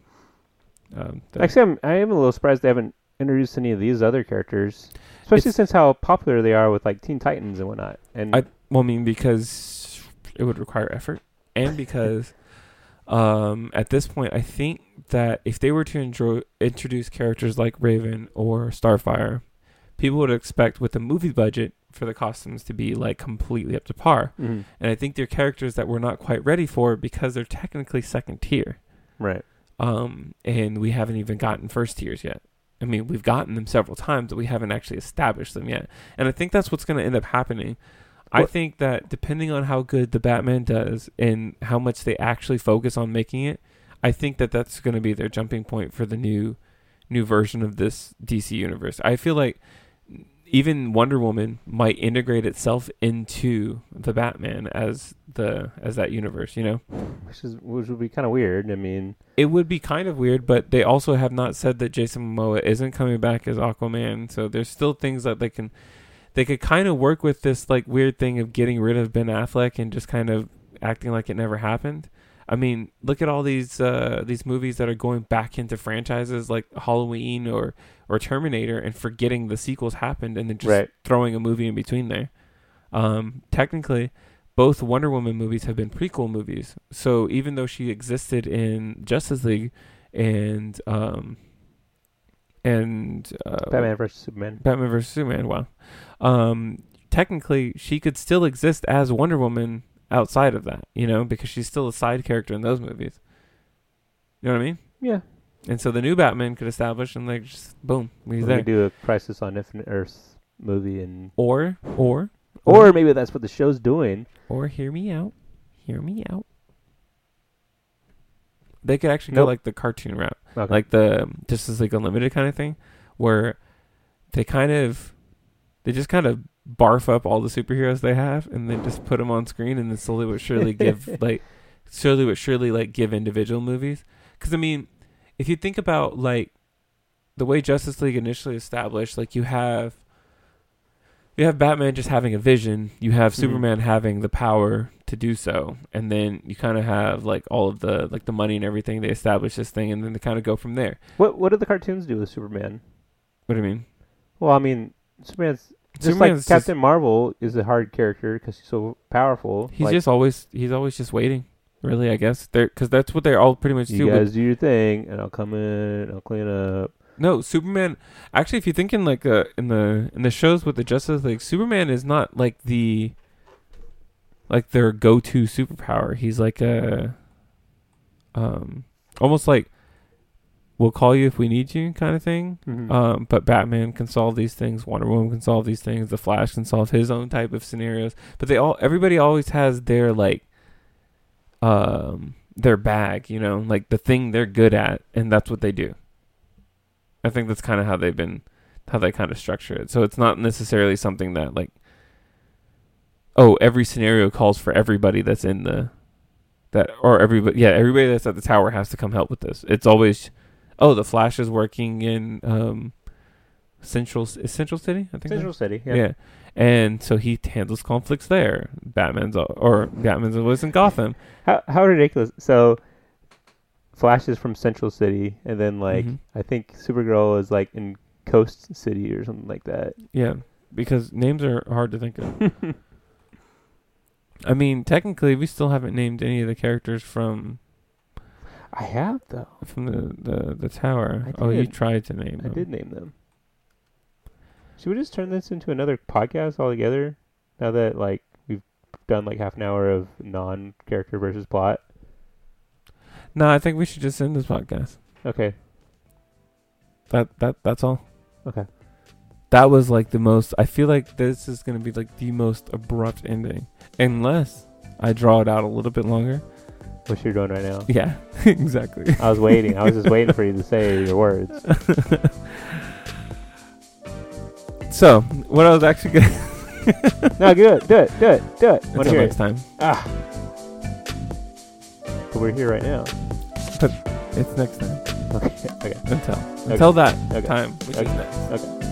Um, the- Actually, I'm I am a little surprised they haven't introduced any of these other characters, especially It's- since how popular they are with like Teen Titans and whatnot. And I- Well, I mean, because it would require effort, and [laughs] because um, at this point, I think that if they were to enjoy, introduce characters like Raven or Starfire, people would expect with the movie budget for the costumes to be like completely up to par. Mhm. And I think they're characters that we're not quite ready for because they're technically second tier. right, Um, and we haven't even gotten first tiers yet. I mean, we've gotten them several times, but we haven't actually established them yet. And I think that's what's going to end up happening. I think that depending on how good the Batman does and how much they actually focus on making it, I think that that's going to be their jumping point for the new new version of this DC universe. I feel like even Wonder Woman might integrate itself into the Batman as the as that universe, you know? which is which would be kind of weird. I mean, It would be kind of weird, but they also have not said that Jason Momoa isn't coming back as Aquaman, so there's still things that they can they could kind of work with this like weird thing of getting rid of Ben Affleck and just kind of acting like it never happened. I mean, look at all these uh, these movies that are going back into franchises like Halloween or or Terminator and forgetting the sequels happened and then just Right. throwing a movie in between there. Um, technically, both Wonder Woman movies have been prequel movies. So even though she existed in Justice League and um, and uh, Batman versus Superman. Batman vs Superman, wow, um, technically she could still exist as Wonder Woman outside of that, you know, because she's still a side character in those movies. You know what I mean? Yeah, And so the new Batman could establish and like just boom, he's we there. do a Crisis on Infinite Earths movie, and Or or or maybe that's what the show's doing. or hear me out, hear me out. They could actually go like the cartoon route, Okay. like the Justice League Unlimited kind of thing, where they kind of they just kind of barf up all the superheroes they have and then just put them on screen and then slowly but surely [laughs] give like slowly but surely like give individual movies. Because I mean, if you think about like the way Justice League initially established, like you have you have Batman just having a vision, you have Mhm. Superman having the power to do so, and then you kind of have like all of the like the money and everything. They establish this thing, and then they kind of go from there. What what do the cartoons do with Superman? What do you mean? Well, I mean, Superman's just Superman's like just- Captain Marvel is a hard character because he's so powerful. He's like, just always he's always just waiting. Really, I guess they're because that's what they're all pretty much do. you with- guys do your thing, and I'll come in, I'll clean up. No, Superman. Actually, if you think in like uh, in the in the shows with the Justice League, Superman is not like the like their go-to superpower. He's like a um almost like we'll call you if we need you kind of thing. Mhm. Um, but Batman can solve these things. Wonder Woman can solve these things. The Flash can solve his own type of scenarios. But they all, everybody always has their like, um, their bag. You know, like the thing they're good at, and that's what they do. I think that's kind of how they've been, how they kind of structure it. So it's not necessarily something that like, oh, every scenario calls for everybody that's in the, that or everybody, yeah, everybody that's at the tower has to come help with this. It's always oh, the Flash is working in um, Central is Central City, I think. Central City, yeah. yeah. And so he handles conflicts there. Batman's or Batman's always in Gotham. How how ridiculous! So, Flash is from Central City, and then like Mhm. I think Supergirl is like in Coast City or something like that. Yeah, because names are hard to think of. [laughs] I mean, technically, we still haven't named any of the characters from I have though. from the the, the tower. Oh, you tried to name them. I them. did name them. Should we just turn this into another podcast altogether? Now that like we've done like half an hour of non-character versus plot. No, I think we should just end this podcast. Okay. That that that's all. Okay. That was like the most. I feel like this is gonna be like the most abrupt ending, unless I draw it out a little bit longer. What you're doing right now? Yeah, [laughs] exactly. I was waiting. I was just waiting for you to say your words. [laughs] so, what I was actually gonna [laughs] No, do it. Do it. Do it. Do it. Until hear next it? time. Ah. But we're here right now. It's next time. Okay. [laughs] Okay. Until until that Okay. time, which Okay. is next. Okay.